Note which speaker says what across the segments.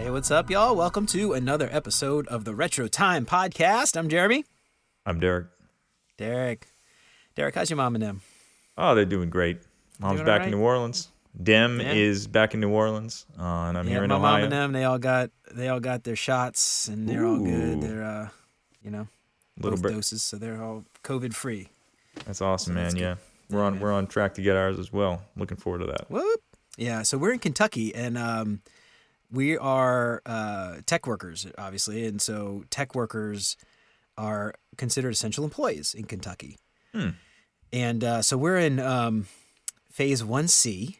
Speaker 1: Hey, what's up, y'all? Welcome to another episode of the Retro Time Podcast. I'm Jeremy.
Speaker 2: I'm Derek.
Speaker 1: Derek. Derek, how's your mom and them?
Speaker 2: Oh, they're doing great. Mom's
Speaker 1: Doing
Speaker 2: back in
Speaker 1: right?
Speaker 2: New Orleans. Dem
Speaker 1: Yeah.
Speaker 2: is back in New Orleans, uh, and I'm here in
Speaker 1: my
Speaker 2: Ohio.
Speaker 1: mom and them, they all got they all got their shots and they're all good.
Speaker 2: Ooh.
Speaker 1: They're uh, you know,
Speaker 2: Little
Speaker 1: both
Speaker 2: bit.
Speaker 1: doses, so they're all COVID free.
Speaker 2: That's awesome, man. Yeah, we're on we're on track to get ours as well. Looking forward to that.
Speaker 1: Whoop. Yeah, so we're in Kentucky and um, we are uh, tech workers, obviously, and so tech workers are considered essential employees in Kentucky.
Speaker 2: Hmm.
Speaker 1: And uh, so we're in um, phase 1C,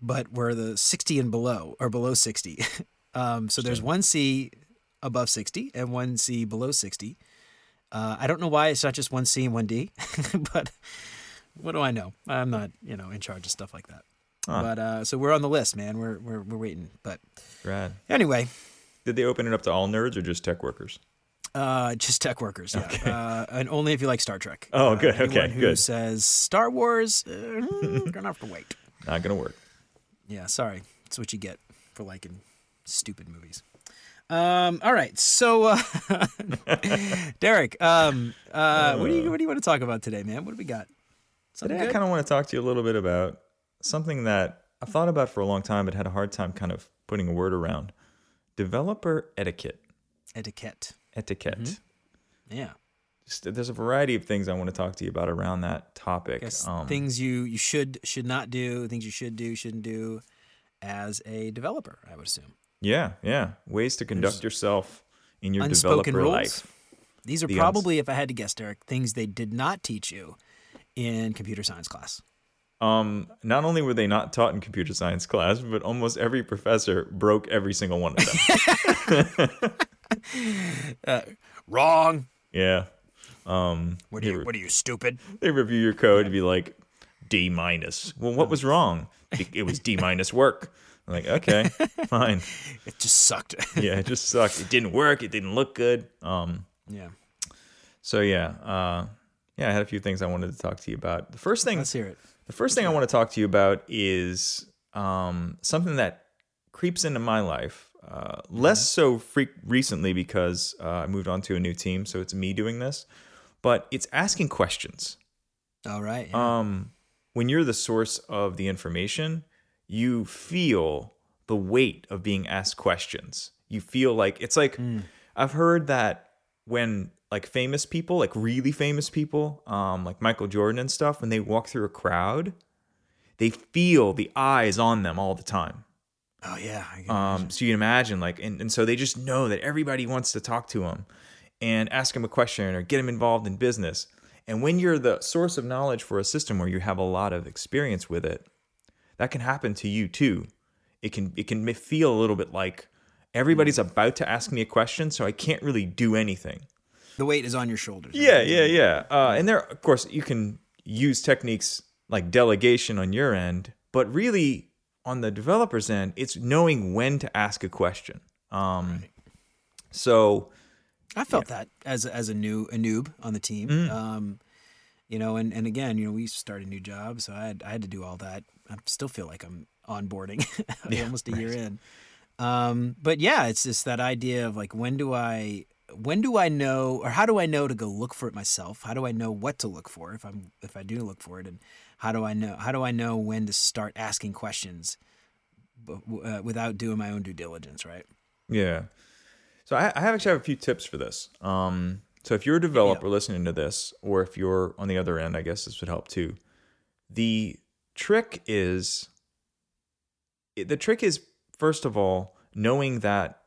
Speaker 1: but we're the 60 and below, or below 60. um, so there's 1C above 60 and 1C below 60. Uh, I don't know why it's not just 1C and 1D, but what do I know? I'm not, you know, in charge of stuff like that.
Speaker 2: Huh.
Speaker 1: But uh, so we're on the list, man. We're we're we're waiting. But anyway,
Speaker 2: Did they open it up to all nerds or just tech workers?
Speaker 1: uh, just tech workers, yeah. Uh, and only if you like Star Trek.
Speaker 2: Oh,
Speaker 1: Uh,
Speaker 2: good, okay,
Speaker 1: who
Speaker 2: good.
Speaker 1: says Star Wars, uh, gonna have to wait.
Speaker 2: Not gonna work.
Speaker 1: Yeah, sorry. That's what you get for liking stupid movies. Um, all right, so uh, Derek, um, uh, what do you what do you want to talk about today, man? What do we got? Something
Speaker 2: Today, I kind of want to talk to you a little bit about something that I've thought about for a long time, but had a hard time kind of putting a word around. Developer etiquette.
Speaker 1: Etiquette.
Speaker 2: Etiquette.
Speaker 1: Mm-hmm. Yeah.
Speaker 2: Just, there's a variety of things I want to talk to you about around that topic. Um,
Speaker 1: things you you should should not do, things you should do, shouldn't do as a developer, I would assume.
Speaker 2: Yeah, yeah. Ways to conduct yourself in your
Speaker 1: Unspoken
Speaker 2: developer
Speaker 1: rules.
Speaker 2: life.
Speaker 1: These are
Speaker 2: The uns-
Speaker 1: probably, if I had to guess, Derek, things they did not teach you in computer science class.
Speaker 2: Um, not only were they not taught in computer science class, but almost every professor broke every single one of them.
Speaker 1: Wrong.
Speaker 2: yeah. Um,
Speaker 1: What are you? What are you stupid?
Speaker 2: they review your code and be like, D minus. Well, what was wrong? It, it was D minus work. I'm like, okay, fine.
Speaker 1: It just sucked.
Speaker 2: Yeah, it just sucked. It didn't work. It didn't look good. Um,
Speaker 1: yeah.
Speaker 2: so yeah, uh, yeah, I had a few things I wanted to talk to you about. The first thing
Speaker 1: Let's hear it.
Speaker 2: The first thing I want to talk to you about is um, something that creeps into my life. Uh, less so freak recently because uh, I moved on to a new team, so it's me doing this. But it's asking questions.
Speaker 1: All right. yeah.
Speaker 2: Um, when you're the source of the information, you feel the weight of being asked questions. You feel like it's like I've heard that when like famous people, like really famous people, um, like Michael Jordan and stuff, when they walk through a crowd, they feel the eyes on them all the time.
Speaker 1: oh yeah.
Speaker 2: Um, so you can imagine, like, and, and so they just know that everybody wants to talk to them and ask them a question or get them involved in business. And when you're the source of knowledge for a system where you have a lot of experience with it, that can happen to you too. It can it can feel a little bit like everybody's about to ask me a question, so I can't really do anything.
Speaker 1: the weight is on your shoulders.
Speaker 2: Yeah, yeah, yeah. Uh, and there, of course, you can use techniques like delegation on your end, but really on the developer's end, it's knowing when to ask a question. Um, So,
Speaker 1: I felt that as a, as a new a noob on the team.
Speaker 2: Mm.
Speaker 1: Um, you know, and, and again, you know, we started a new job, so I had I had to do all that. I still feel like I'm onboarding, almost a year in. Um, but yeah, it's just that idea of like when do I when do I know or how do I know to go look for it myself? How do I know what to look for if I'm if I do look for it, and how do I know how do I know when to start asking questions, uh, without doing my own due diligence, right?
Speaker 2: yeah. So I, I have actually have a few tips for this. Um, so if you're a developer listening to this, or if you're on the other end, I guess this would help too. The trick is the trick is first of all knowing that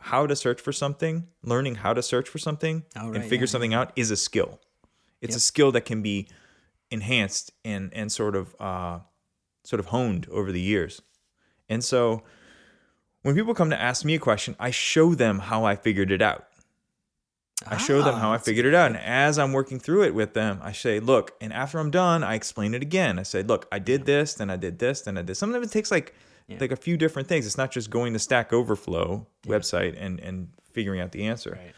Speaker 2: how to search for something, learning how to search for something,
Speaker 1: Oh,
Speaker 2: and figure
Speaker 1: yeah,
Speaker 2: something out is a skill. It's
Speaker 1: Yep.
Speaker 2: a skill that can be enhanced and and sort of uh, sort of honed over the years. And so when people come to ask me a question, I show them how I figured it out. I show them
Speaker 1: Ah,
Speaker 2: how I figured it out. And as I'm working through it with them, I say, look, and after I'm done, I explain it again. I say, look, I did this, then I did this, then I did. Sometimes it takes like like a few different things. It's not just going to Stack Overflow website and and figuring out the answer.
Speaker 1: Right.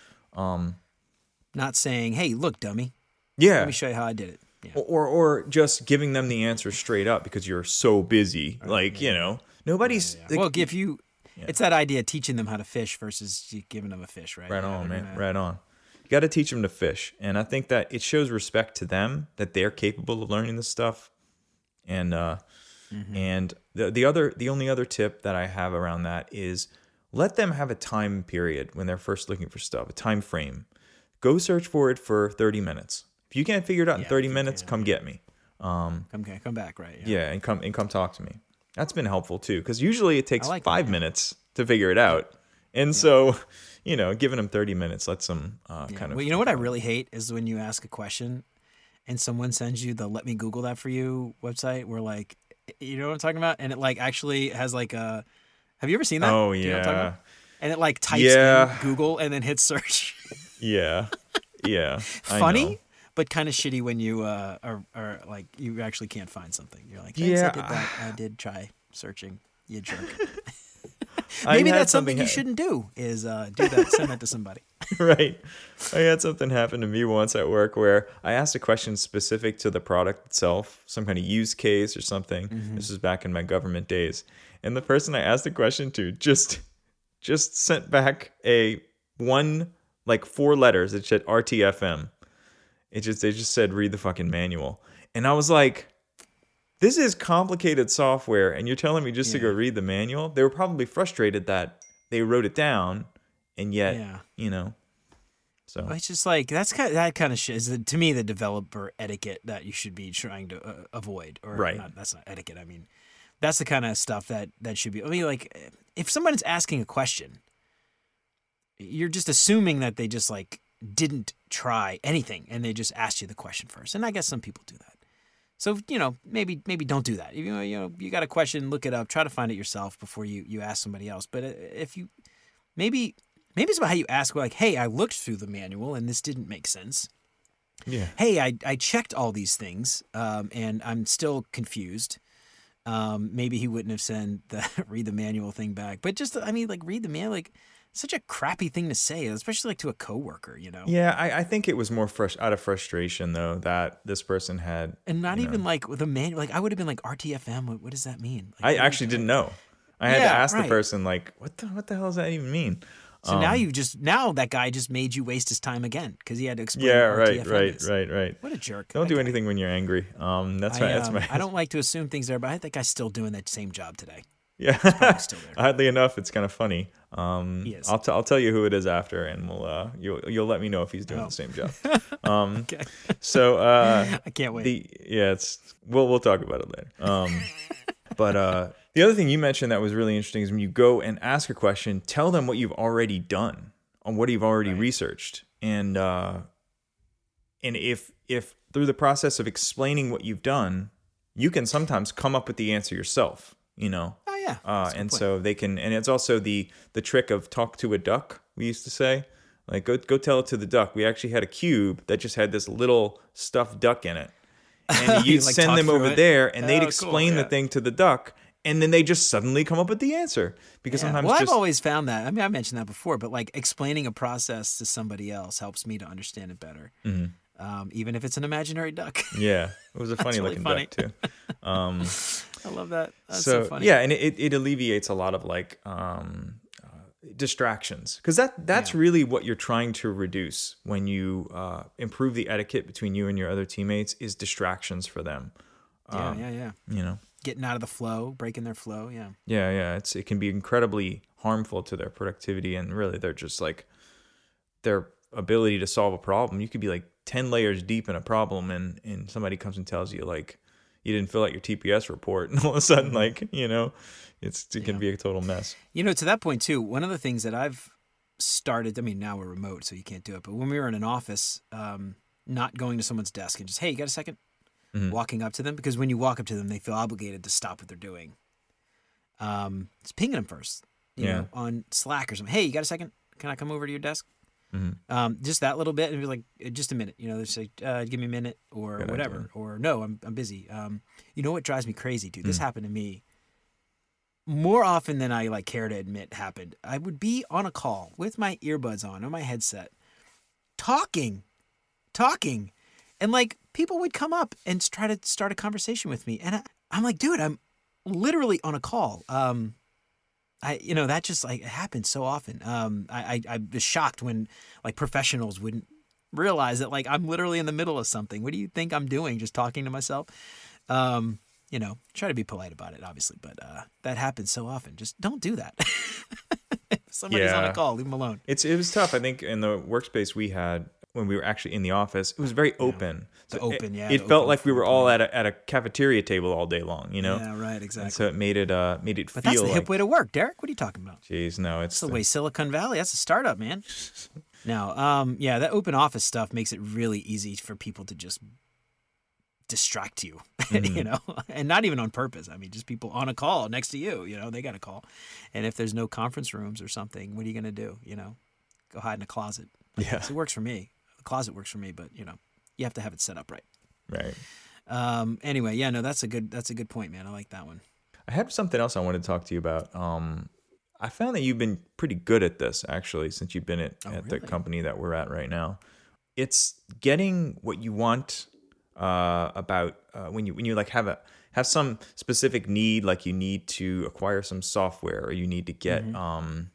Speaker 2: Um,
Speaker 1: Not saying, "Hey, look, dummy,
Speaker 2: yeah.
Speaker 1: let me show you how I did it." Yeah.
Speaker 2: or or just giving them the answer straight up because you're so busy. Like you know, nobody's like,
Speaker 1: well, if you
Speaker 2: Yeah.
Speaker 1: It's that idea of teaching them how to fish versus giving them a fish, right?
Speaker 2: Right on, man.
Speaker 1: gonna-
Speaker 2: Right on. You got to teach them to fish, and I think that it shows respect to them that they're capable of learning this stuff. And uh,
Speaker 1: Mm-hmm.
Speaker 2: and the the other the only other tip that I have around that is let them have a time period when they're first looking for stuff, a time frame. Go search for it for thirty minutes. If you can't figure it out in thirty minutes, come get me. Um,
Speaker 1: Come, come back, right?
Speaker 2: yeah, and come and come talk to me. That's been helpful too, because usually it takes
Speaker 1: like
Speaker 2: five
Speaker 1: yeah.
Speaker 2: minutes to figure it out, and so you know, giving them thirty minutes lets them uh,
Speaker 1: Yeah.
Speaker 2: kind of.
Speaker 1: Well, you know what I really hate is when you ask a question and someone sends you the "Let me Google that for you" website, where like, you know what I'm talking about, and it like actually has like a. Have you ever seen that?
Speaker 2: Oh
Speaker 1: Do you know what I'm talking
Speaker 2: yeah,
Speaker 1: about? And it like types
Speaker 2: Yeah.
Speaker 1: in Google and then hits search.
Speaker 2: yeah, yeah.
Speaker 1: Funny, but kind of shitty when you uh are, are like you actually can't find something. You're like,
Speaker 2: Yeah.
Speaker 1: I did that. I did try searching. You jerk. Maybe that's something you shouldn't do. Is uh do that. Send that to somebody.
Speaker 2: right. I had something happen to me once at work where I asked a question specific to the product itself, some kind of use case or something.
Speaker 1: Mm-hmm.
Speaker 2: This was back in my government days. And the person I asked the question to just just sent back a one like four letters. It said RTFM. It just they just said read the fucking manual. And I was like this is complicated software and you're telling me just to go read the manual? They were probably frustrated that they wrote it down and yet,
Speaker 1: Yeah.
Speaker 2: you know. So
Speaker 1: It's just like that's kind of, that kind of shit is the, to me the developer etiquette that you should be trying to uh, avoid. Or
Speaker 2: Right.
Speaker 1: not, that's not etiquette. I mean, that's the kind of stuff that that should be. I mean, like if someone's asking a question, you're just assuming that they just like didn't try anything and they just asked you the question first. And I guess some people do that. So you know, maybe maybe don't do that. You know, you know, you got a question, look it up, try to find it yourself before you you ask somebody else. But uh, if you maybe maybe it's about how you ask, like, hey, I looked through the manual and this didn't make sense.
Speaker 2: yeah.
Speaker 1: Hey, I I checked all these things um, and I'm still confused. Um, maybe he wouldn't have sent the read the manual thing back, but just I mean, like read the manual, like such a crappy thing to say, especially like to a coworker, you know.
Speaker 2: Yeah, I, I think it was more fresh out of frustration though that this person had.
Speaker 1: And not even
Speaker 2: know.
Speaker 1: like with a manual. Like I would have been like RTFM. What, what does that mean? Like,
Speaker 2: I actually didn't know. I had
Speaker 1: Yeah,
Speaker 2: to ask
Speaker 1: right.
Speaker 2: the person like, what the what the hell does that even mean?
Speaker 1: So now
Speaker 2: Um,
Speaker 1: you just now that guy just made you waste his time again because he had to explain.
Speaker 2: Yeah, right,
Speaker 1: RTFM
Speaker 2: right,
Speaker 1: is.
Speaker 2: right, right.
Speaker 1: What a jerk!
Speaker 2: Don't
Speaker 1: That
Speaker 2: do
Speaker 1: guy.
Speaker 2: anything when you're angry. Um, that's
Speaker 1: I,
Speaker 2: my that's
Speaker 1: um,
Speaker 2: my.
Speaker 1: I don't like to assume things there, but I think I'm still doing that same job today.
Speaker 2: Yeah. Oddly enough, it's kind of funny. Um,
Speaker 1: He is.
Speaker 2: I'll t- I'll tell you who it is after, and we'll uh you'll you'll let me know if he's doing
Speaker 1: Oh.
Speaker 2: the same job. Um,
Speaker 1: Okay,
Speaker 2: so uh,
Speaker 1: I can't wait.
Speaker 2: the yeah, it's we'll we'll talk about it later. Um, but uh, the other thing you mentioned that was really interesting is when you go and ask a question, tell them what you've already done on what you've already
Speaker 1: Right.
Speaker 2: researched, and uh, and if if through the process of explaining what you've done, you can sometimes come up with the answer yourself. You know,
Speaker 1: yeah,
Speaker 2: uh,
Speaker 1: That's a good
Speaker 2: and
Speaker 1: point.
Speaker 2: so they can and it's also the the trick of talk to a duck we used to say like go go tell it to the duck we actually had a cube that just had this little stuffed duck in it and
Speaker 1: You,
Speaker 2: you'd
Speaker 1: like,
Speaker 2: send them over
Speaker 1: it?
Speaker 2: there and
Speaker 1: Oh,
Speaker 2: they'd
Speaker 1: cool,
Speaker 2: explain the thing to the duck and then they just suddenly come up with the answer because
Speaker 1: Yeah.
Speaker 2: sometimes
Speaker 1: well,
Speaker 2: just
Speaker 1: I've always found that. I mean, I mentioned that before, but like explaining a process to somebody else helps me to understand it better,
Speaker 2: Mhm.
Speaker 1: um, even if it's an imaginary duck.
Speaker 2: yeah it was a funny
Speaker 1: really
Speaker 2: looking
Speaker 1: funny.
Speaker 2: duck too um
Speaker 1: I love that. That's so,
Speaker 2: so,
Speaker 1: funny.
Speaker 2: yeah and it, it alleviates a lot of like um uh, distractions because that that's
Speaker 1: Yeah.
Speaker 2: really what you're trying to reduce when you uh, improve the etiquette between you and your other teammates is distractions for them
Speaker 1: yeah,
Speaker 2: um,
Speaker 1: yeah, yeah.
Speaker 2: you know
Speaker 1: Getting out of the flow, breaking their flow. Yeah.
Speaker 2: yeah yeah it's it can be incredibly harmful to their productivity and really they're just like their ability to solve a problem you could be like 10 layers deep in a problem and and somebody comes and tells you like you didn't fill out your tps report and all of a sudden like you know it's it can
Speaker 1: Yeah.
Speaker 2: be a total mess
Speaker 1: You know, to that point too, one of the things that I've started, I mean, now we're remote, so you can't do it, but when we were in an office, um, not going to someone's desk and just, hey, you got a 2nd
Speaker 2: Mhm.
Speaker 1: Walking up to them, because when you walk up to them, they feel obligated to stop what they're doing. Um, just pinging them first, you
Speaker 2: Yeah.
Speaker 1: know, on Slack or something. Hey, you got a second? Can I come over to your desk?
Speaker 2: Mhm.
Speaker 1: Um, just that little bit, and be like, "Uh, just a minute, you know, just like, uh, give me a minute or
Speaker 2: Good
Speaker 1: whatever,
Speaker 2: idea.
Speaker 1: or no, I'm I'm busy. Um, you know what drives me crazy, dude? This
Speaker 2: Mm.
Speaker 1: happened to me more often than I like care to admit happened. I would be on a call with my earbuds on or my headset, talking, talking, and like people would come up and try to start a conversation with me, and I, I'm like, dude, I'm literally on a call. Um, I you know that just like happens so often. Um, I, I I was shocked when like professionals wouldn't realize that like I'm literally in the middle of something. What do you think I'm doing? Just talking to myself. Um, you know, try to be polite about it, obviously, but uh, that happens so often. Just don't do that. somebody's on a call, leave them alone.
Speaker 2: It's it was tough. I think in the workspace we had when we were actually in the office, it was very open. It-
Speaker 1: open, yeah,
Speaker 2: It, felt
Speaker 1: open
Speaker 2: like we were all at a, at a cafeteria table all day long. You know.
Speaker 1: Yeah, right, exactly.
Speaker 2: And so it made it uh made it
Speaker 1: but that's the
Speaker 2: like.
Speaker 1: hip way to work, Derek. What are you talking about?
Speaker 2: Jeez, no, it's
Speaker 1: That's the
Speaker 2: the-
Speaker 1: way Silicon Valley. That's a startup, man. Now, um, yeah, that open office stuff makes it really easy for people to just distract you,
Speaker 2: Mm-hmm.
Speaker 1: you know, and not even on purpose. I mean, just people on a call next to you, you know, they got a call, and if there's no conference rooms or something, what are you gonna do? You know, go hide in a closet.
Speaker 2: Yeah.
Speaker 1: It works for me. The closet works for me, but you know, you have to have it set up right.
Speaker 2: right.
Speaker 1: Um, anyway, yeah, no, that's a good that's a good point, man. I like that one.
Speaker 2: I had something else I wanted to talk to you about. Um, I found that you've been pretty good at this actually since you've been at,
Speaker 1: Oh,
Speaker 2: at the company that we're at right now. It's getting what you want uh, about uh, when you when you like have a have some specific need, like you need to acquire some software or you need to get
Speaker 1: Mm-hmm.
Speaker 2: um,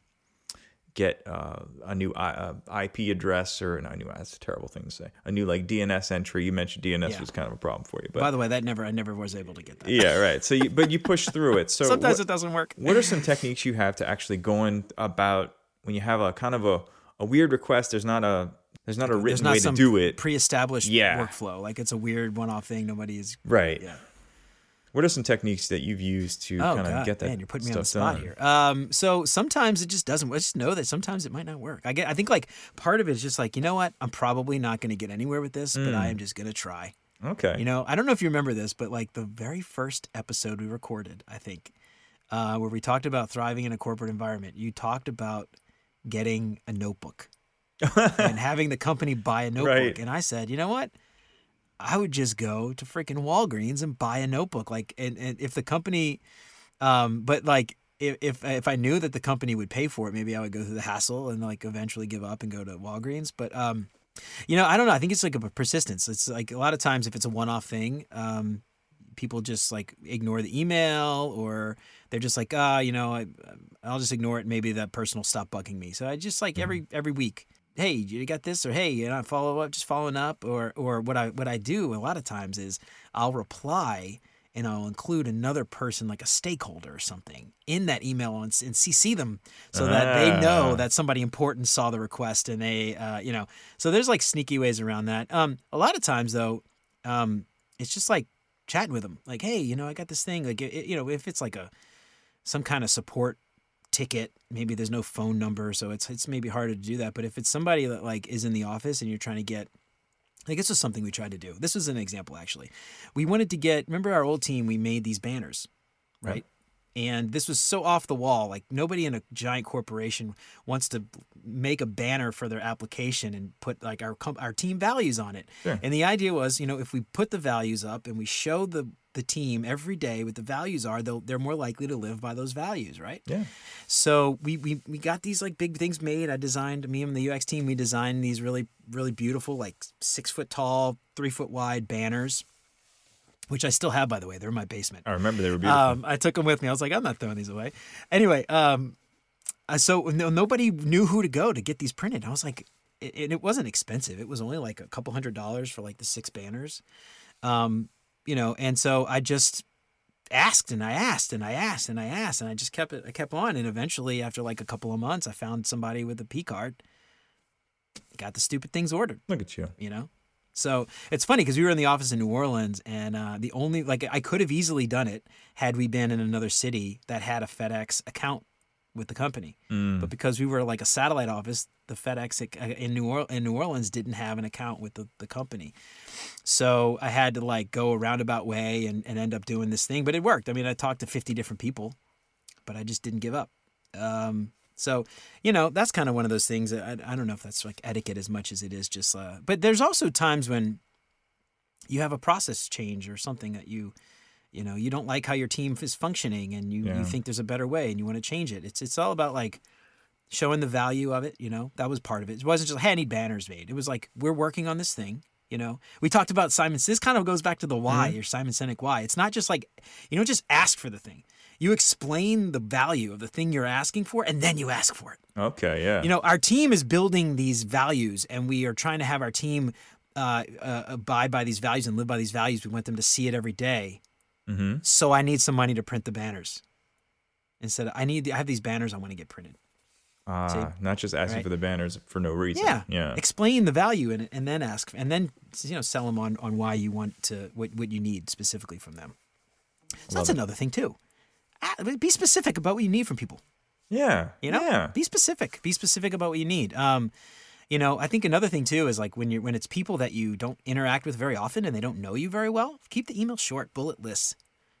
Speaker 2: get uh, a new I, uh, IP address or not a new that's a terrible thing to say a new like DNS entry. You mentioned DNS
Speaker 1: Yeah.
Speaker 2: was kind of a problem for you, but
Speaker 1: By the way, that never I never was able to get that.
Speaker 2: yeah, right. So you, but you push through it. So
Speaker 1: Sometimes it doesn't work.
Speaker 2: what are some techniques you have to actually going about when you have a kind of a, a weird request there's not a there's not a written
Speaker 1: not
Speaker 2: way to do it
Speaker 1: pre-established
Speaker 2: Yeah.
Speaker 1: workflow. Like it's a weird one-off thing. Nobody is.
Speaker 2: right
Speaker 1: Yeah.
Speaker 2: What are some techniques that you've used to
Speaker 1: Oh
Speaker 2: kind of get that
Speaker 1: man, you're putting me on the spot
Speaker 2: done?
Speaker 1: here. Um, so sometimes it just doesn't. I just know that sometimes it might not work. I get. I think like part of it is just like you know what, I'm probably not going to get anywhere with this, but
Speaker 2: Mm.
Speaker 1: I am just going to try.
Speaker 2: okay
Speaker 1: You know, I don't know if you remember this, but like the very first episode we recorded, I think, uh, where we talked about thriving in a corporate environment, you talked about getting a notebook and having the company buy a notebook.
Speaker 2: Right.
Speaker 1: And I said, you know what? I would just go to freaking Walgreens and buy a notebook. Like, and, and if the company, um, but like, if, if if I knew that the company would pay for it, maybe I would go through the hassle and like eventually give up and go to Walgreens. But um, you know, I don't know. I think it's like a persistence. It's like a lot of times if it's a one-off thing, um, people just like ignore the email or they're just like, ah, you know, I, I'll just ignore it. Maybe that person will stop bugging me. So I just like every every week, hey, you got this, or hey, you know, follow up, just following up, or or what I what I do a lot of times is I'll reply and I'll include another person like a stakeholder or something in that email and, and CC them so that they
Speaker 2: Ah.
Speaker 1: know that somebody important saw the request and they, uh, you know, so there's like sneaky ways around that. Um, a lot of times though, um, it's just like chatting with them, like, hey, you know, I got this thing, like, it, you know, if it's like a some kind of support ticket, maybe there's no phone number, so it's it's maybe harder to do that. But if it's somebody that like is in the office and you're trying to get like this was something we tried to do. This was an example actually. We wanted to get remember our old team, we made these banners, right? And this was so off the wall. Like nobody in a giant corporation wants to make a banner for their application and put like our our team values on it.
Speaker 2: Sure.
Speaker 1: And the idea was, you know, if we put the values up and we show the the team every day what the values are, they'll they're more likely to live by those values, right?
Speaker 2: yeah
Speaker 1: So we, we we got these like big things made. I designed me and the UX team. We designed these really really beautiful like six foot tall, three foot wide banners, which I still have by the way. They're in my basement.
Speaker 2: i remember they were beautiful
Speaker 1: Um, I took them with me. I was like, I'm not throwing these away. Anyway, um, so no, nobody knew who to go to get these printed. I was like, it, and it wasn't expensive. It was only like a couple hundred dollars for like the six banners, um, you know. And so I just asked and I asked and I asked and I asked and I just kept it. I kept on, and eventually, after like a couple of months, I found somebody with a P card. Got the stupid things ordered
Speaker 2: look at you
Speaker 1: you know so it's funny because we were in the office in new orleans and uh, the only like i could have easily done it had we been in another city that had a fedex account with the company
Speaker 2: Mm.
Speaker 1: but because we were like a satellite office the fedex uh, in new, or- in new orleans didn't have an account with the, the company so i had to like go a roundabout way and, and end up doing this thing but it worked i mean i talked to 50 different people but i just didn't give up um, so, you know, that's kind of one of those things. That I, I don't know if that's like etiquette as much as it is just. Uh, but there's also times when you have a process change or something that you, you know, you don't like how your team is functioning, and you,
Speaker 2: Yeah.
Speaker 1: you think there's a better way, and you want to change it. It's it's all about like showing the value of it. You know, that was part of it. It wasn't just hey, I need banners made. It was like we're working on this thing. You know, we talked about Simon. This kind of goes back to the why
Speaker 2: Mm-hmm.
Speaker 1: or Simon Sinek why. It's not just like you don't just ask for the thing. You explain the value of the thing you're asking for, and then you ask for it.
Speaker 2: Okay, yeah.
Speaker 1: You know, our team is building these values, and we are trying to have our team uh, uh, abide by these values and live by these values. We want them to see it every day.
Speaker 2: Mm-hmm.
Speaker 1: So I need some money to print the banners. Instead, I need I have these banners I want to get printed.
Speaker 2: Uh, not just asking
Speaker 1: Right.
Speaker 2: for the banners for no reason.
Speaker 1: Yeah,
Speaker 2: Yeah.
Speaker 1: Explain the value and and then ask and then you know sell them on on why you want to what what you need specifically from them. So
Speaker 2: Love
Speaker 1: that's
Speaker 2: it.
Speaker 1: another thing too. Ah, Be specific about what you need from people.
Speaker 2: Yeah.
Speaker 1: You know,
Speaker 2: Yeah.
Speaker 1: be specific. Be specific about what you need. Um, you know, I think another thing too is like when you're when it's people that you don't interact with very often and they don't know you very well, keep the email short, bullet lists.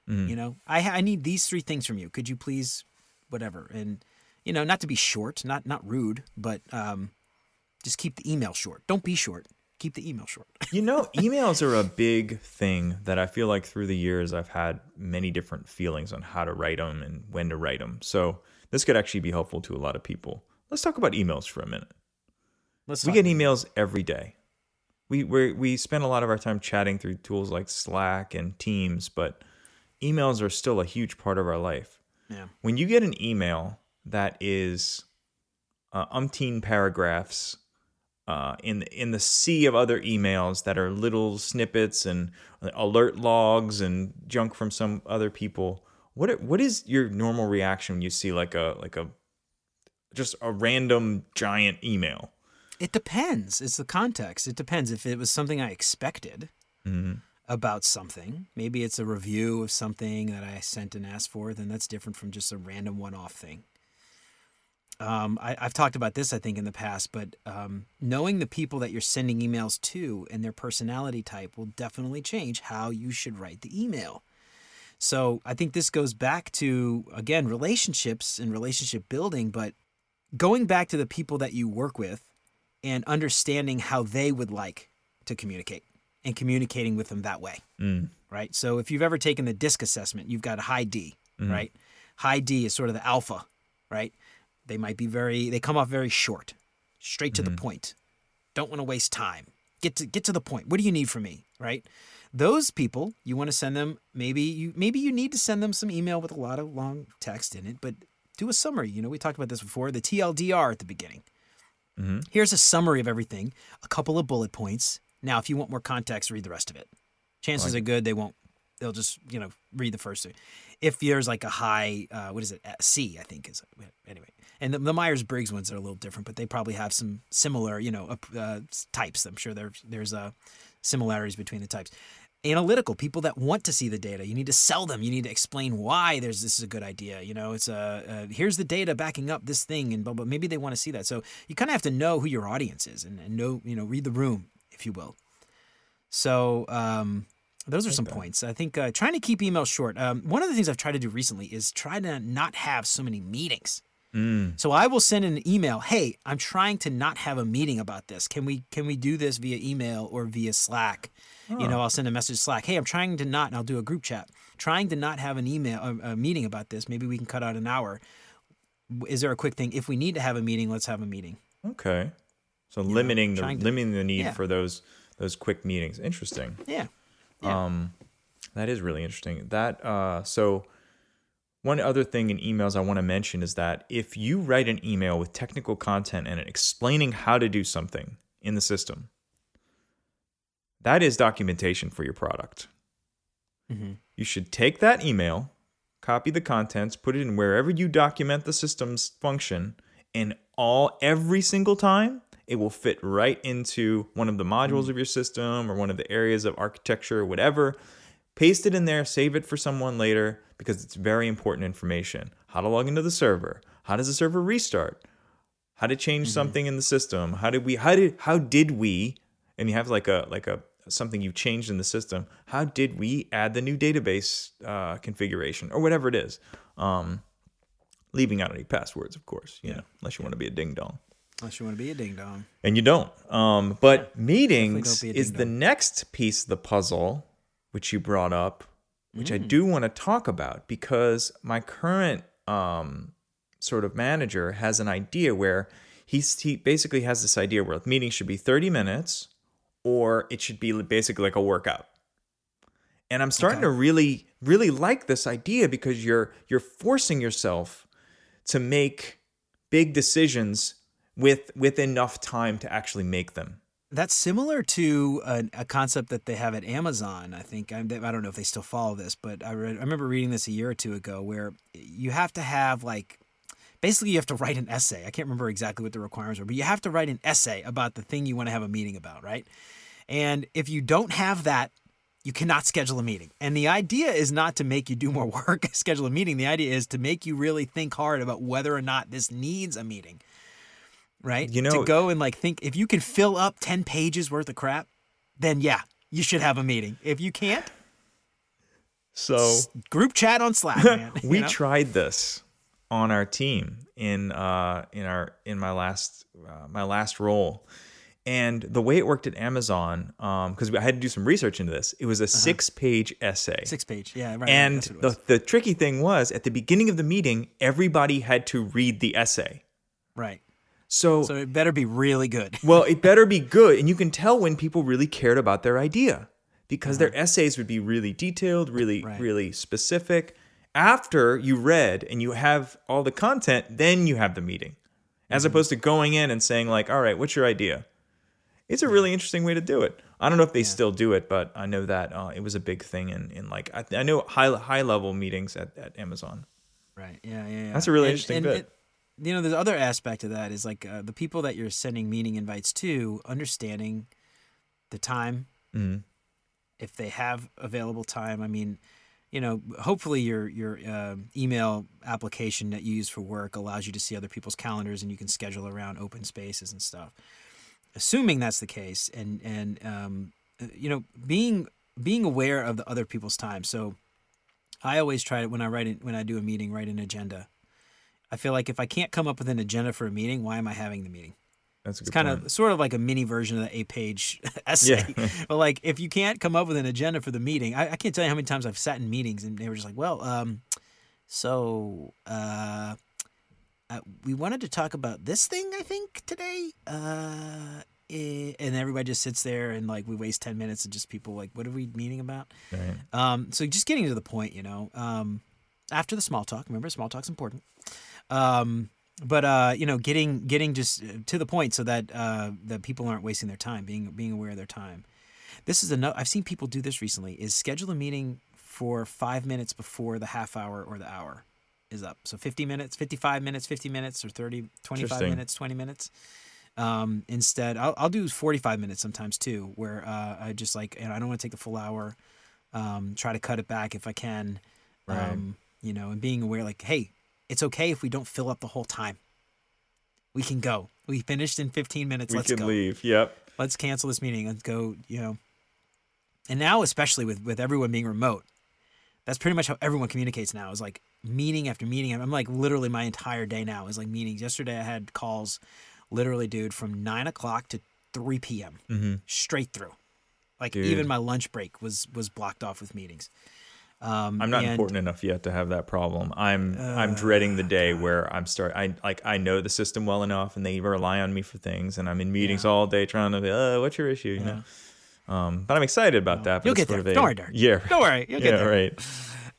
Speaker 2: Mm-hmm.
Speaker 1: You know, I I need these three things from you. Could you please, whatever, and you know, not to be short, not not rude, but um, just keep the email short. Don't be short. Keep the email short.
Speaker 2: You know, emails are a big thing that I feel like through the years I've had many different feelings on how to write them and when to write them. So this could actually be helpful to a lot of people. Let's talk about emails for a minute.
Speaker 1: Let's
Speaker 2: We get emails every day. We we we spend a lot of our time chatting through tools like Slack and Teams, but emails are still a huge part of our life.
Speaker 1: Yeah.
Speaker 2: When you get an email that is uh, umpteen paragraphs uh, in the, in the sea of other emails that are little snippets and alert logs and junk from some other people, what what is your normal reaction when you see like a like a just a random giant email?
Speaker 1: It depends. It's the context. It depends. If it was something I expected about something, maybe it's a review of something that I sent and asked for, then that's different from just a random one off thing. Um, I, I've talked about this, I think, in the past, but um, knowing the people that you're sending emails to and their personality type will definitely change how you should write the email. So I think this goes back to, again, relationships and relationship building, but going back to the people that you work with and understanding how they would like to communicate and communicating with them that way.
Speaker 2: Mm.
Speaker 1: Right. So if you've ever taken the DISC assessment, you've got a high D, right? High D is sort of the alpha, right? They might be very, they come off very short, straight to the point. Don't want to waste time. Get to get to the point. What do you need from me, right? Those people, you want to send them. Maybe you maybe you need to send them some email with a lot of long text in it, but do a summary. You know, we talked about this before. The TLDR at the beginning. Here's a summary of everything, a couple of bullet points. Now, if you want more context, read the rest of it. Chances are good they won't. They'll just you know read the first two. If there's like a high, uh, what is it? C, I think is anyway. And the, the Myers Briggs ones are a little different, but they probably have some similar, you know, uh, types. I'm sure there's there's uh, similarities between the types. Analytical people that want to see the data, you need to sell them. You need to explain why there's this is a good idea. You know, it's a uh, here's the data backing up this thing, and blah blah. Maybe they want to see that. So you kind of have to know who your audience is and, and know you know read the room, if you will. So um, those are some points. I think uh, trying to keep emails short. Um, one of the things I've tried to do recently is try to not have so many meetings.
Speaker 2: Mm.
Speaker 1: So I will send an email. Hey, I'm trying to not have a meeting about this. Can we can we do this via email or via Slack? You know, I'll send a message Slack. Hey, I'm trying to not, and I'll do a group chat. Trying to not have an email a, a meeting about this. Maybe we can cut out an hour. Is there a quick thing? If we need to have a meeting, let's have a meeting.
Speaker 2: Okay. So limiting the
Speaker 1: trying to-
Speaker 2: limiting the need
Speaker 1: yeah.
Speaker 2: for those those quick meetings. Interesting.
Speaker 1: Yeah. Yeah.
Speaker 2: Um, that is really interesting. That uh, so one other thing in emails I want to mention is that if you write an email with technical content and explaining how to do something in the system, that is documentation for your product.
Speaker 1: Mhm.
Speaker 2: You should take that email, copy the contents, put it in wherever you document the system's function, and all every single time it will fit right into one of the modules of your system or one of the areas of architecture or whatever. Paste it in there, save it for someone later because it's very important information. How to log into the server, how does the server restart, how to change something in the system, how did we how did how did we and you have like a like a something you've changed in the system. How did we add the new database uh, configuration or whatever it is? Um, leaving out any passwords of course you know unless you want to be a ding dong.
Speaker 1: Unless you want to be a ding dong.
Speaker 2: and you don't. Um, but meetings is the next piece of the puzzle which you brought up which
Speaker 1: Mm.
Speaker 2: i do want to talk about because my current um, sort of manager has an idea where he's, he basically has this idea where meetings should be 30 minutes or it should be basically like a workout And I'm starting
Speaker 1: Okay.
Speaker 2: to really, really like this idea because you're you're forcing yourself to make big decisions with with enough time to actually make them.
Speaker 1: That's similar to a, a concept that they have at Amazon. I think I, I don't know if they still follow this, but I, I remember reading this a year or two ago, where you have to have like basically you have to write an essay. I can't remember exactly what the requirements were, but you have to write an essay about the thing you want to have a meeting about, right? And if you don't have that, you cannot schedule a meeting. And the idea is not to make you do more work, schedule a meeting. The idea is to make you really think hard about whether or not this needs a meeting. Right?
Speaker 2: You know-
Speaker 1: to go and like think if you can fill up 10 pages worth of crap, then yeah, you should have a meeting. If you can't,
Speaker 2: So
Speaker 1: group chat on Slack, man. you
Speaker 2: we
Speaker 1: know?
Speaker 2: tried this on our team in uh in our in my last uh, my last role and the way it worked at amazon um because i had to do some research into this it was a six page essay
Speaker 1: Uh-huh. Six page. Yeah, right.
Speaker 2: and the, the tricky thing was at the beginning of the meeting everybody had to read the essay
Speaker 1: right.
Speaker 2: So,
Speaker 1: So it better be really good.
Speaker 2: well it better be good and you can tell when people really cared about their idea because their
Speaker 1: Uh-huh.
Speaker 2: essays would be really detailed really
Speaker 1: Right.
Speaker 2: really specific after you read and you have all the content then you have the meeting as
Speaker 1: Mm-hmm.
Speaker 2: opposed to going in and saying like all right what's your idea it's a really interesting way to do it i don't know if they still do it but i know that uh, it was a big thing in, in like i, I know high high level meetings at, at amazon
Speaker 1: Right. Yeah. Yeah. yeah.
Speaker 2: That's a really
Speaker 1: And-
Speaker 2: interesting
Speaker 1: and
Speaker 2: bit.
Speaker 1: it- you know, the other aspect of that is like uh, the people that you're sending meeting invites to, understanding the time,
Speaker 2: Mhm.
Speaker 1: if they have available time. I mean, you know, hopefully your your uh, email application that you use for work allows you to see other people's calendars and you can schedule around open spaces and stuff. Assuming that's the case, and and um, uh, you know, being being aware of the other people's time. So I always try to when I write it when I do a meeting, write an agenda. I feel like if I can't come up with an agenda for a meeting, why am I having the meeting?
Speaker 2: that's a good
Speaker 1: It's kind
Speaker 2: point.
Speaker 1: of sort of like a mini version of the eight page essay.
Speaker 2: Yeah.
Speaker 1: but like if you can't come up with an agenda for the meeting, I, I can't tell you how many times I've sat in meetings and they were just like, well, um, so uh, uh, we wanted to talk about this thing, I think, today. Uh, eh," and everybody just sits there and like we waste 10 minutes and just people like, what are we meeting about?
Speaker 2: right.
Speaker 1: Um, so just getting to the point, you know, um, after the small talk, remember small talk's important. Um, but uh, you know, getting getting just uh, to the point so that uh, that people aren't wasting their time, being being aware of their time. This is another. I've seen people do this recently. Is schedule a meeting for five minutes before the half hour or the hour is up. So 50 minutes, 55 minutes, 50 minutes, or 30, 25 minutes, 20 minutes. Um, instead, I'll, I'll do 45 minutes sometimes too, where uh, I just like, and I don't want to take the full hour. Um, try to cut it back if I can.
Speaker 2: Right.
Speaker 1: Um, you know, and being aware, like, hey, it's okay if we don't fill up the whole time. We can go. We finished in 15 minutes.
Speaker 2: we
Speaker 1: Let's
Speaker 2: can
Speaker 1: go
Speaker 2: leave yep
Speaker 1: let's cancel this meeting let's go you know and now especially with with everyone being remote that's pretty much how everyone communicates now is like meeting after meeting i'm like literally my entire day now is like meetings yesterday i had calls literally dude from 9 o'clock to 3 p.m
Speaker 2: Mhm.
Speaker 1: straight through like
Speaker 2: Dude.
Speaker 1: even my lunch break was was blocked off with meetings um
Speaker 2: I'm not
Speaker 1: and-
Speaker 2: important enough yet to have that problem. I'm I'm dreading the day where I'm start I like I know the system well enough and they rely on me for things and I'm in meetings
Speaker 1: Yeah.
Speaker 2: all day trying to be, uh, what's your issue? You know. Um, but I'm excited about that. but
Speaker 1: You'll get there.
Speaker 2: a-
Speaker 1: Don't worry, Derek.
Speaker 2: Yeah.
Speaker 1: don't worry you'll
Speaker 2: yeah,
Speaker 1: get there
Speaker 2: right.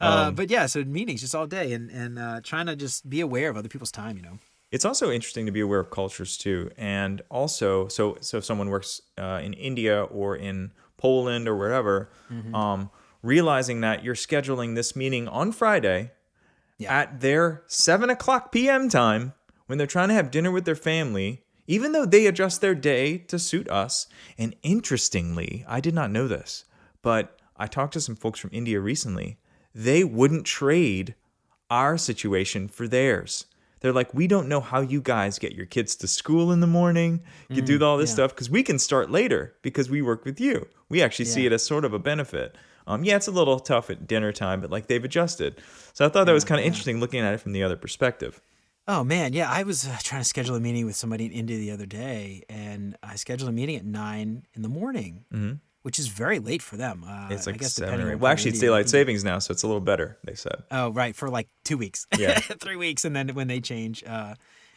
Speaker 1: uh,
Speaker 2: Um,
Speaker 1: but yeah so meetings just all day and and uh, trying to just be aware of other people's time you know
Speaker 2: It's also interesting to be aware of cultures too, and also so so if someone works uh, in India or in Poland or wherever,
Speaker 1: Mm-hmm.
Speaker 2: um, realizing that you're scheduling this meeting on Friday
Speaker 1: Yeah.
Speaker 2: at their seven o'clock p.m. time when they're trying to have dinner with their family, even though they adjust their day to suit us. And interestingly, I did not know this, but I talked to some folks from India recently. They wouldn't trade our situation for theirs. They're like, we don't know how you guys get your kids to school in the morning. You mm, do all this
Speaker 1: yeah.
Speaker 2: stuff because we can start later because we work with you. We actually see it as sort of a benefit. Um, yeah, it's a little tough at dinner time, but like they've adjusted. So I thought that was kind of interesting looking at it from the other perspective.
Speaker 1: Oh man, yeah. I was uh, trying to schedule a meeting with somebody in India the other day, and I scheduled a meeting at nine in the morning, which is very late for them. Uh,
Speaker 2: Mm-hmm. It's
Speaker 1: I
Speaker 2: like
Speaker 1: guess
Speaker 2: seven or eight. Well, actually, it's daylight savings now, so it's a little better. They said.
Speaker 1: Oh, right, for like two weeks.
Speaker 2: Yeah.
Speaker 1: three weeks, and then when they change, uh,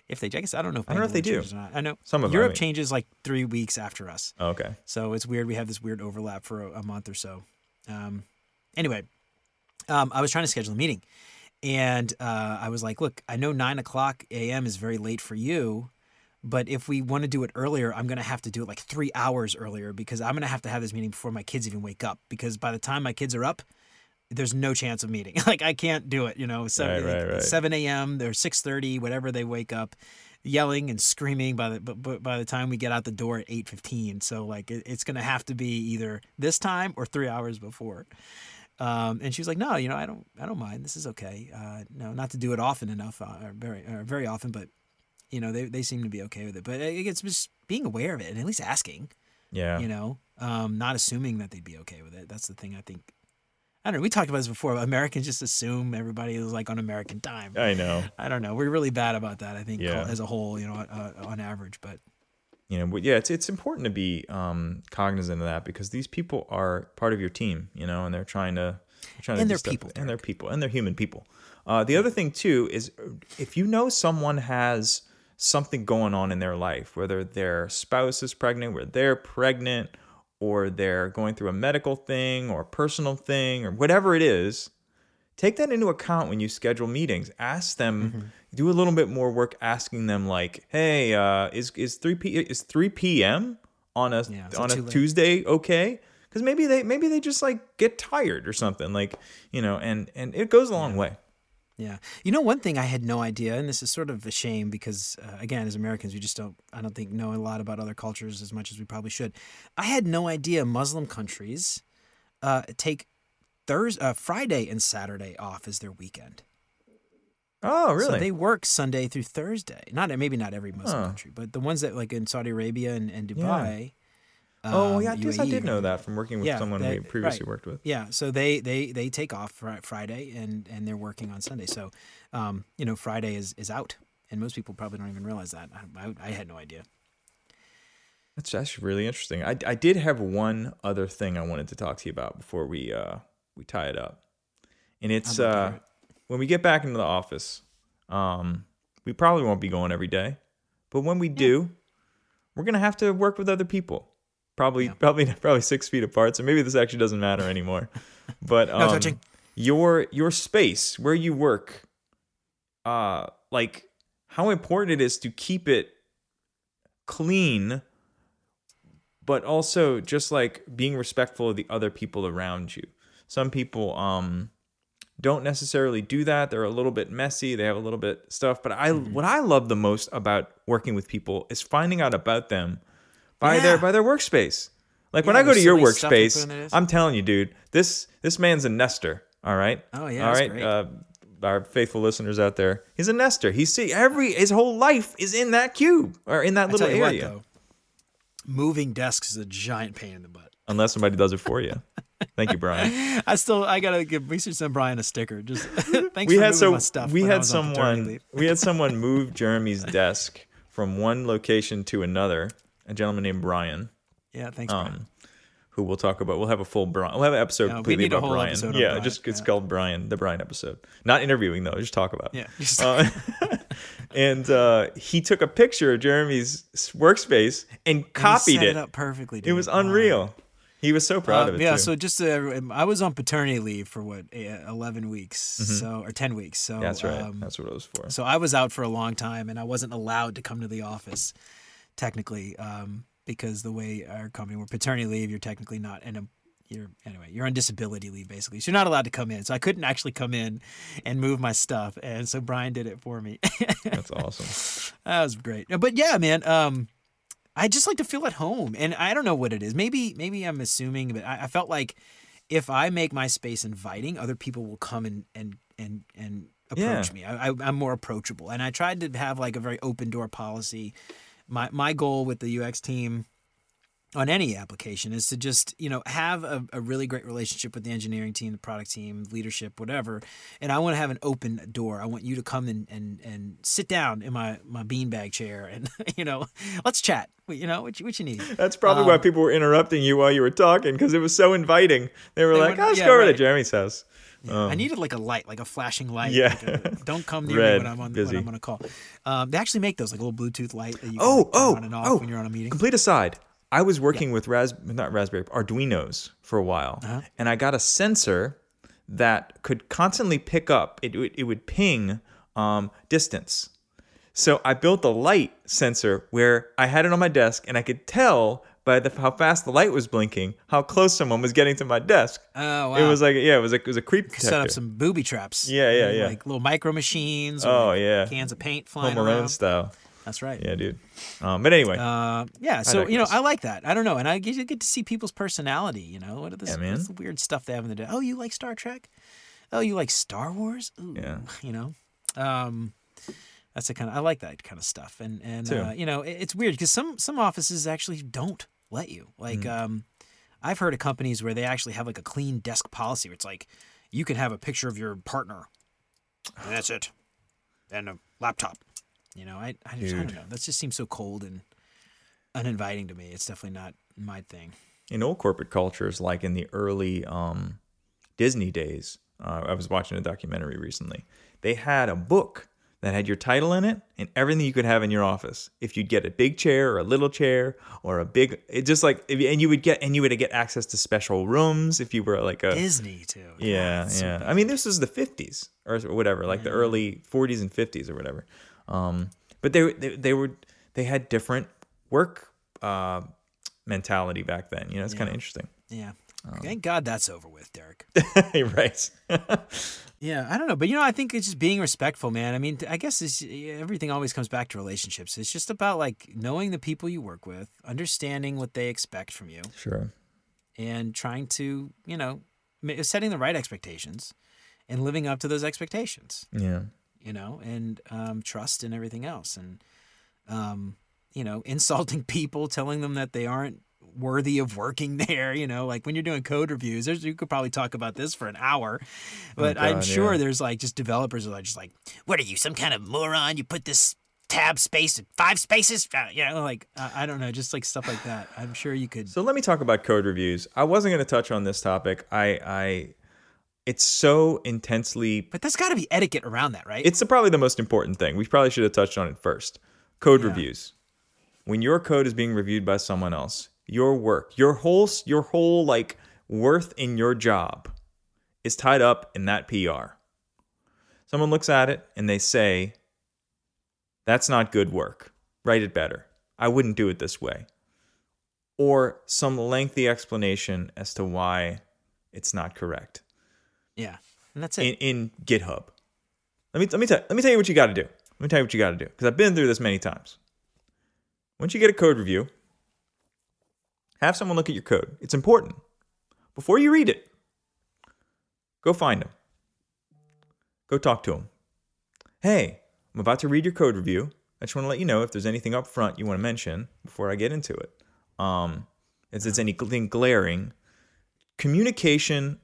Speaker 1: if they, I guess I don't know if
Speaker 2: I don't know if they do.
Speaker 1: or not. I know
Speaker 2: Some of them, I
Speaker 1: Europe
Speaker 2: mean.
Speaker 1: changes like three weeks after us,
Speaker 2: Oh, okay.
Speaker 1: so it's weird. We have this weird overlap for a, a month or so. Um, anyway, um, I was trying to schedule a meeting, and uh, I was like, "Look, I know nine o'clock a.m. is very late for you." But if we want to do it earlier, I'm going to have to do it like three hours earlier because I'm going to have to have this meeting before my kids even wake up. Because by the time my kids are up, there's no chance of meeting. like I can't do it. You know, seven,
Speaker 2: Right, right, right.
Speaker 1: 7 a.m. They're 6:30, whatever they wake up, yelling and screaming by the but, but by the time we get out the door at 8:15. So like it, it's going to have to be either this time or three hours before. Um, and she was like, "No, you know, I don't, I don't mind. This is okay. Uh, no, not to do it often enough, uh, or very, or very often, but you know, they, they seem to be okay with it. But it's just being aware of it and at least asking,
Speaker 2: Yeah.
Speaker 1: you know, um, not assuming that they'd be okay with it. That's the thing I think. I don't know. We talked about this before. but Americans just assume everybody is like on American time.
Speaker 2: I know.
Speaker 1: I don't know. We're really bad about that. I think
Speaker 2: Yeah.
Speaker 1: as a whole, you know, uh, on average. But
Speaker 2: you know but yeah it's it's important to be um cognizant of that because these people are part of your team you know and they're trying to they're trying
Speaker 1: And
Speaker 2: to
Speaker 1: they're
Speaker 2: stuff-
Speaker 1: people,
Speaker 2: and they're people and they're human people uh the other thing too is uh, if you know someone has something going on in their life whether their spouse is pregnant whether they're pregnant or they're going through a medical thing or a personal thing or whatever it is take that into account when you schedule meetings. Ask them
Speaker 1: Mm-hmm.
Speaker 2: do a little bit more work asking them like hey uh, is is 3 p is 3 p.m on a
Speaker 1: Yeah,
Speaker 2: on a tuesday okay? Because maybe they maybe they just like get tired or something like you know and and it goes a long way
Speaker 1: Yeah. You know, one thing I had no idea, and this is sort of a shame because, uh, again, as Americans, we just don't, I don't think, know a lot about other cultures as much as we probably should. I had no idea Muslim countries uh, take Thursday, uh, Friday and Saturday off as their weekend.
Speaker 2: oh really
Speaker 1: So they work Sunday through Thursday. Not maybe not every Muslim
Speaker 2: Huh.
Speaker 1: country, but the ones that like in Saudi Arabia and, and Dubai.
Speaker 2: Oh
Speaker 1: um,
Speaker 2: yeah i guess i did know that from working with
Speaker 1: Yeah,
Speaker 2: someone
Speaker 1: they-
Speaker 2: we previously
Speaker 1: right.
Speaker 2: worked with
Speaker 1: Yeah, so they they they take off Fri- Friday and and they're working on Sunday. So, um, you know, Friday is is out, and most people probably don't even realize that. I, I, I had no idea.
Speaker 2: That's that's really interesting. I, I did have one other thing I wanted to talk to you about before we uh we tie it up, and it's uh
Speaker 1: it.
Speaker 2: when we get back into the office, um we probably won't be going every day, but when we do, we're gonna have to work with other people. Probably
Speaker 1: Yeah.
Speaker 2: probably probably six feet apart. So maybe this actually doesn't matter anymore. But um,
Speaker 1: touching.
Speaker 2: your your space where you work, uh, like how important it is to keep it clean but also just like being respectful of the other people around you. Some people um don't necessarily do that. They're a little bit messy. They have a little bit stuff. But I
Speaker 1: Mm-hmm.
Speaker 2: what I love the most about working with people is finding out about them by their by their workspace. Like when I go to your
Speaker 1: so many stuff they put
Speaker 2: workspace. I'm telling you, dude, this this man's a nester. All right.
Speaker 1: Oh, yeah,
Speaker 2: All right. Uh, our faithful listeners out there, he's a nester. He's see every his whole life is in that cube or in that
Speaker 1: I
Speaker 2: little area.
Speaker 1: what, though, moving desks is a giant pain in the butt.
Speaker 2: Unless somebody does it for you. Thank you, Brian.
Speaker 1: I still I gotta give we should send Brian a sticker. Just thanks
Speaker 2: we
Speaker 1: for
Speaker 2: had so
Speaker 1: my stuff.
Speaker 2: we had
Speaker 1: was on paternity
Speaker 2: someone we had someone move Jeremy's desk from one location to another. A gentleman named Brian,
Speaker 1: Yeah, thanks, Brian.
Speaker 2: um, who we'll talk about. We'll have a full Brian. We'll have an episode
Speaker 1: Yeah,
Speaker 2: completely about Brian.
Speaker 1: episode
Speaker 2: yeah,
Speaker 1: Brian,
Speaker 2: just it's
Speaker 1: yeah.
Speaker 2: called Brian, the Brian episode. Not interviewing though, just talk about.
Speaker 1: Yeah,
Speaker 2: Uh, and uh, he took a picture of Jeremy's workspace and
Speaker 1: And he
Speaker 2: copied
Speaker 1: set
Speaker 2: it.
Speaker 1: it up perfectly.
Speaker 2: It
Speaker 1: dude.
Speaker 2: was
Speaker 1: Wow.
Speaker 2: unreal. He was so proud
Speaker 1: Uh,
Speaker 2: of it.
Speaker 1: yeah,
Speaker 2: too.
Speaker 1: so just uh, I was on paternity leave for what eleven weeks, so or ten weeks. So
Speaker 2: Mm-hmm. that's right.
Speaker 1: Um,
Speaker 2: That's what it was for.
Speaker 1: so I was out for a long time, and I wasn't allowed to come to the office, technically, um, because the way our company, we're paternity leave, you're technically not in a you're anyway you're on disability leave basically so you're not allowed to come in so i couldn't actually come in and move my stuff and so brian did it for me
Speaker 2: That's awesome.
Speaker 1: That was great. But yeah, man, um, I just like to feel at home, and I don't know what it is. Maybe, maybe I'm assuming, but I, I felt like if I make my space inviting, other people will come and and and and approach
Speaker 2: Yeah.
Speaker 1: me. I, I, I'm more approachable, and I tried to have like a very open door policy. My my goal with the UX team on any application is to just you know have a, a really great relationship with the engineering team the product team leadership whatever and i want to have an open door i want you to come and and, and sit down in my my beanbag chair and you know let's chat you know what you, what you need
Speaker 2: That's probably why um, people were interrupting you while you were talking because it was so inviting. They were
Speaker 1: They
Speaker 2: like,
Speaker 1: were-
Speaker 2: "Oh, let's
Speaker 1: yeah,
Speaker 2: go over to
Speaker 1: right.
Speaker 2: Jeremy's house."
Speaker 1: I needed like a light, like a flashing light.
Speaker 2: Um, Yeah.
Speaker 1: like a- don't come near
Speaker 2: Red,
Speaker 1: me when I'm on
Speaker 2: busy.
Speaker 1: when I'm on a call. Um, they actually make those like a little Bluetooth light that you can
Speaker 2: Oh,
Speaker 1: turn
Speaker 2: oh,
Speaker 1: on and off
Speaker 2: oh!
Speaker 1: when you're on a meeting.
Speaker 2: Complete aside. I was working with Ras not Raspberry Arduinos for a while,
Speaker 1: Uh-huh.
Speaker 2: and I got a sensor that could constantly pick up. It would it would ping um, distance. So I built a light sensor where I had it on my desk, and I could tell by the, how fast the light was blinking how close someone was getting to my desk.
Speaker 1: Oh wow!
Speaker 2: It was like yeah, it was like it was a creep detector.
Speaker 1: set up some booby traps.
Speaker 2: Yeah, yeah, yeah.
Speaker 1: Like little micro machines. Or
Speaker 2: Oh,
Speaker 1: like
Speaker 2: yeah.
Speaker 1: Cans of paint flying
Speaker 2: Home Alone
Speaker 1: around.
Speaker 2: style.
Speaker 1: That's right.
Speaker 2: Yeah, dude. Um, but anyway,
Speaker 1: Uh, yeah, so you know. I like that. I don't know, and I get, get to see people's personality. You know, what are this,
Speaker 2: Yeah,
Speaker 1: the weird stuff they have in the day? Oh, you like Star Trek? Oh, you like Star Wars? Ooh,
Speaker 2: Yeah.
Speaker 1: You know, um, that's the kind of I like that kind of stuff. And and uh, you know, it, it's weird because some some offices actually don't let you. Like,
Speaker 2: Mm.
Speaker 1: um, I've heard of companies where they actually have like a clean desk policy where it's like you can have a picture of your partner, and that's it, and a laptop. You know, I I, just, I don't know. That just seems so cold and uninviting to me. It's definitely not my thing.
Speaker 2: in old corporate cultures, like in the early um, Disney days, uh, I was watching a documentary recently. They had a book that had your title in it and everything you could have in your office. If you'd get a big chair or a little chair or a big, it just like, and you would get, and you would get access to special rooms if you were like a,
Speaker 1: Disney too.
Speaker 2: yeah, yeah. I mean, this was the 50s or whatever, like the early 40s and 50s or whatever. Um, but they, they they were they had different work uh, mentality back then. You know, it's kind of interesting.
Speaker 1: yeah.
Speaker 2: Um,
Speaker 1: Thank God that's over with, Derek.
Speaker 2: right.
Speaker 1: Yeah, I don't know, but you know, I think it's just being respectful, man. I mean, I guess it's, everything always comes back to relationships. It's just about like knowing the people you work with, understanding what they expect from you,
Speaker 2: sure.
Speaker 1: and trying to, you know, setting the right expectations and living up to those expectations.
Speaker 2: Yeah.
Speaker 1: you know, and um, trust and everything else. And, um, you know, insulting people, telling them that they aren't worthy of working there, you know, like when you're doing code reviews, there's, you could probably talk about this for an hour, but I'm sure
Speaker 2: yeah.
Speaker 1: there's like just developers are just like, what are you, some kind of moron? You put this tab space five spaces? Uh, You know, like, uh, I don't know, just like stuff like that. I'm sure you could.
Speaker 2: So let me talk about code reviews. I wasn't going to touch on this topic. I I it's so intensely
Speaker 1: But that's got to be etiquette around that, right?
Speaker 2: it's the, probably the most important thing. We probably should have touched on it first. Code
Speaker 1: Yeah.
Speaker 2: reviews. When your code is being reviewed by someone else, your work, your whole your whole like worth in your job is tied up in that PR. Someone looks at it and they say, "That's not good work. Write it better. I wouldn't do it this way." Or some lengthy explanation as to why it's not correct
Speaker 1: yeah. And that's it.
Speaker 2: in, in GitHub. Let me let me tell let me tell you what you got to do. Let me tell you what you got to do because I've been through this many times. Once you get a code review, have someone look at your code. It's important. Before you read it, go find them. Go talk to them. Hey, I'm about to read your code review. I just want to let you know if there's anything up front you want to mention before I get into it. Um, if there's anything glaring, communication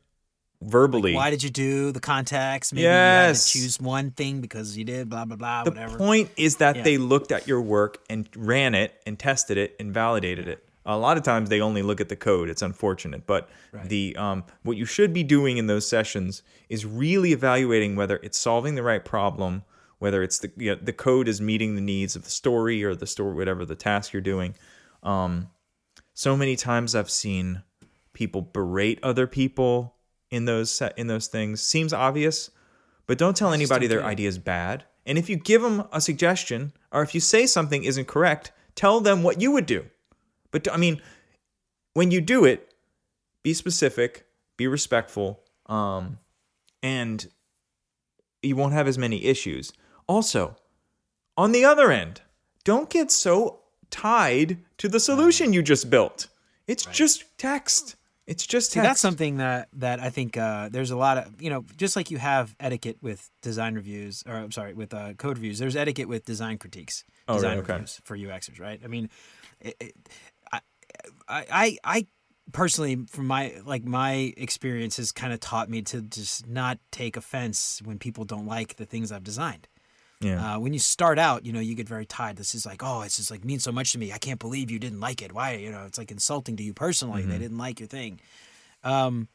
Speaker 2: verbally.
Speaker 1: Why did you do the context? Maybe
Speaker 2: Yes.
Speaker 1: you had to choose one thing because you did blah blah blah
Speaker 2: The
Speaker 1: whatever.
Speaker 2: point is that
Speaker 1: Yeah.
Speaker 2: they looked at your work and ran it and tested it and validated it. A lot of times they only look at the code. It's unfortunate, but
Speaker 1: Right.
Speaker 2: the um, what you should be doing in those sessions is really evaluating whether it's solving the right problem, whether it's the you know, the code is meeting the needs of the story or the story, whatever the task you're doing. Um, so many times I've seen people berate other people in those set in those things. Seems obvious, but don't tell anybody their idea is bad. And if you give them a suggestion or if you say something isn't correct, tell them what you would do. But I mean, when you do it, be specific, be respectful, um, and you won't have as many issues. Also, on the other end, don't get so tied to the solution you just built. It's just text. It's just
Speaker 1: See, that's something that that I think uh, there's a lot of you know just like you have etiquette with design reviews or I'm sorry with uh, code reviews. There's etiquette with design critiques,
Speaker 2: Oh,
Speaker 1: design
Speaker 2: right, okay.
Speaker 1: reviews for UXers, right? I mean, it, it, I, I I personally from my like my experience has kind of taught me to just not take offense when people don't like the things I've designed.
Speaker 2: Yeah.
Speaker 1: Uh, when you start out, you know, you get very tied. This is like, oh, it's just like means so much to me. I can't believe you didn't like it. Why? You know, it's like insulting to you personally. They didn't like your thing. Um,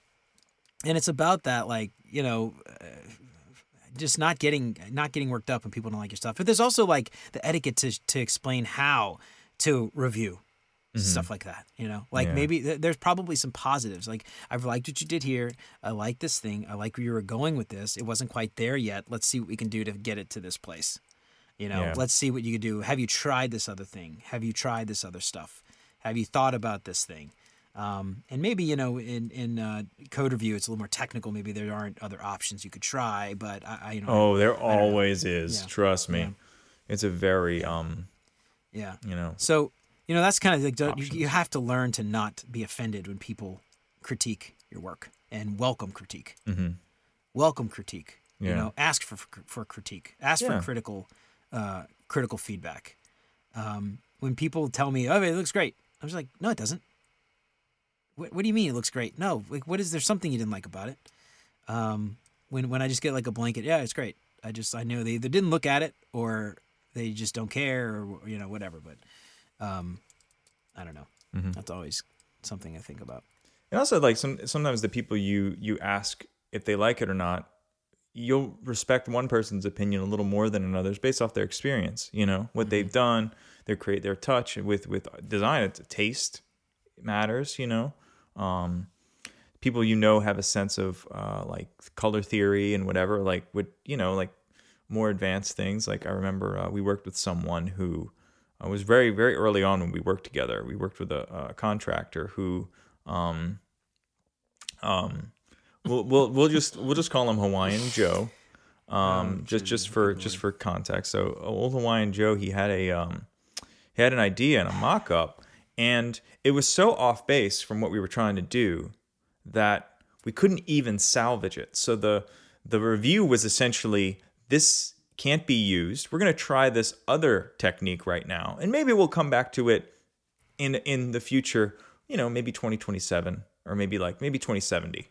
Speaker 1: and it's about that, like, you know, uh, just not getting not getting worked up when people don't like your stuff. But there's also like the etiquette to to explain how to review. Stuff like that. You know, like
Speaker 2: Yeah.
Speaker 1: maybe th- there's probably some positives. Like I've liked what you did here. I like this thing. I like where you were going with this. It wasn't quite there yet. Let's see what we can do to get it to this place. You know,
Speaker 2: Yeah.
Speaker 1: let's see what you can do. Have you tried this other thing? Have you tried this other stuff? Have you thought about this thing? Um, and maybe you know, in in uh, code review, it's a little more technical. Maybe there aren't other options you could try. But I, I you know,
Speaker 2: Oh, there always is.
Speaker 1: Yeah.
Speaker 2: Trust me. It's a very um,
Speaker 1: yeah.
Speaker 2: you know.
Speaker 1: So, you know, that's kind of like you,
Speaker 2: Options.
Speaker 1: you have to learn to not be offended when people critique your work and welcome critique.
Speaker 2: hmm
Speaker 1: Welcome critique. You know, ask for for critique. Ask
Speaker 2: Yeah.
Speaker 1: for critical uh, critical feedback. Um, when people tell me, "Oh, it looks great," I'm just like, "No, it doesn't." What, what do you mean it looks great? No, like, what is there something you didn't like about it? Um, when when I just get like a blanket, yeah, it's great. I just I know they either didn't look at it or they just don't care or you know whatever. But um, I don't know.
Speaker 2: Mhm.
Speaker 1: That's always something I think about.
Speaker 2: And also, like some sometimes the people you you ask if they like it or not, you'll respect one person's opinion a little more than another's based off their experience. You know what they've done, their create their touch with with design. It's taste matters. You know, um, people you know have a sense of uh, like color theory and whatever. Like would you know like more advanced things. Like I remember uh, we worked with someone who uh, was very very early on when we worked together. We worked with a, a contractor who um um we'll, we'll we'll just we'll just call him Hawaiian Joe. Um, just just for just for context. So old Hawaiian Joe, he had a um, he had an idea and a mock-up, and it was so off base from what we were trying to do that we couldn't even salvage it. So the the review was essentially this can't be used. We're going to try this other technique right now, and maybe we'll come back to it in in the future. You know, maybe 2027 or maybe like maybe 2070.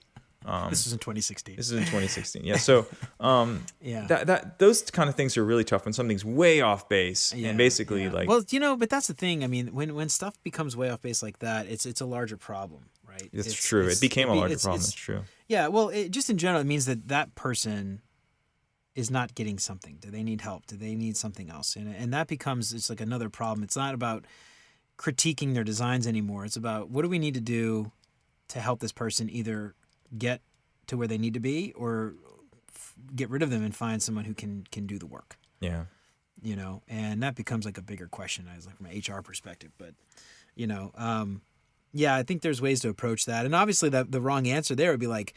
Speaker 1: this is in 2016.
Speaker 2: This is in 2016. Yeah. So um,
Speaker 1: Yeah.
Speaker 2: that that those kind of things are really tough when something's way off base
Speaker 1: Yeah,
Speaker 2: and basically
Speaker 1: yeah.
Speaker 2: like
Speaker 1: well, you know, but that's the thing. I mean, when when stuff becomes way off base like that, it's it's a larger problem, right?
Speaker 2: it's,
Speaker 1: It's-
Speaker 2: true.
Speaker 1: it's-
Speaker 2: it became a larger
Speaker 1: it's-
Speaker 2: problem.
Speaker 1: it's-
Speaker 2: It's true.
Speaker 1: Yeah, well, it, just in general, it means that that person is not getting something. Do they need help? Do they need something else? And and that becomes it's like another problem. It's not about critiquing their designs anymore. It's about what do we need to do to help this person either get to where they need to be or f- get rid of them and find someone who can can do the work.
Speaker 2: Yeah.
Speaker 1: You know, and that becomes like a bigger question as like from an HR perspective. But you know, um, yeah, I think there's ways to approach that. And obviously, the the wrong answer there would be like,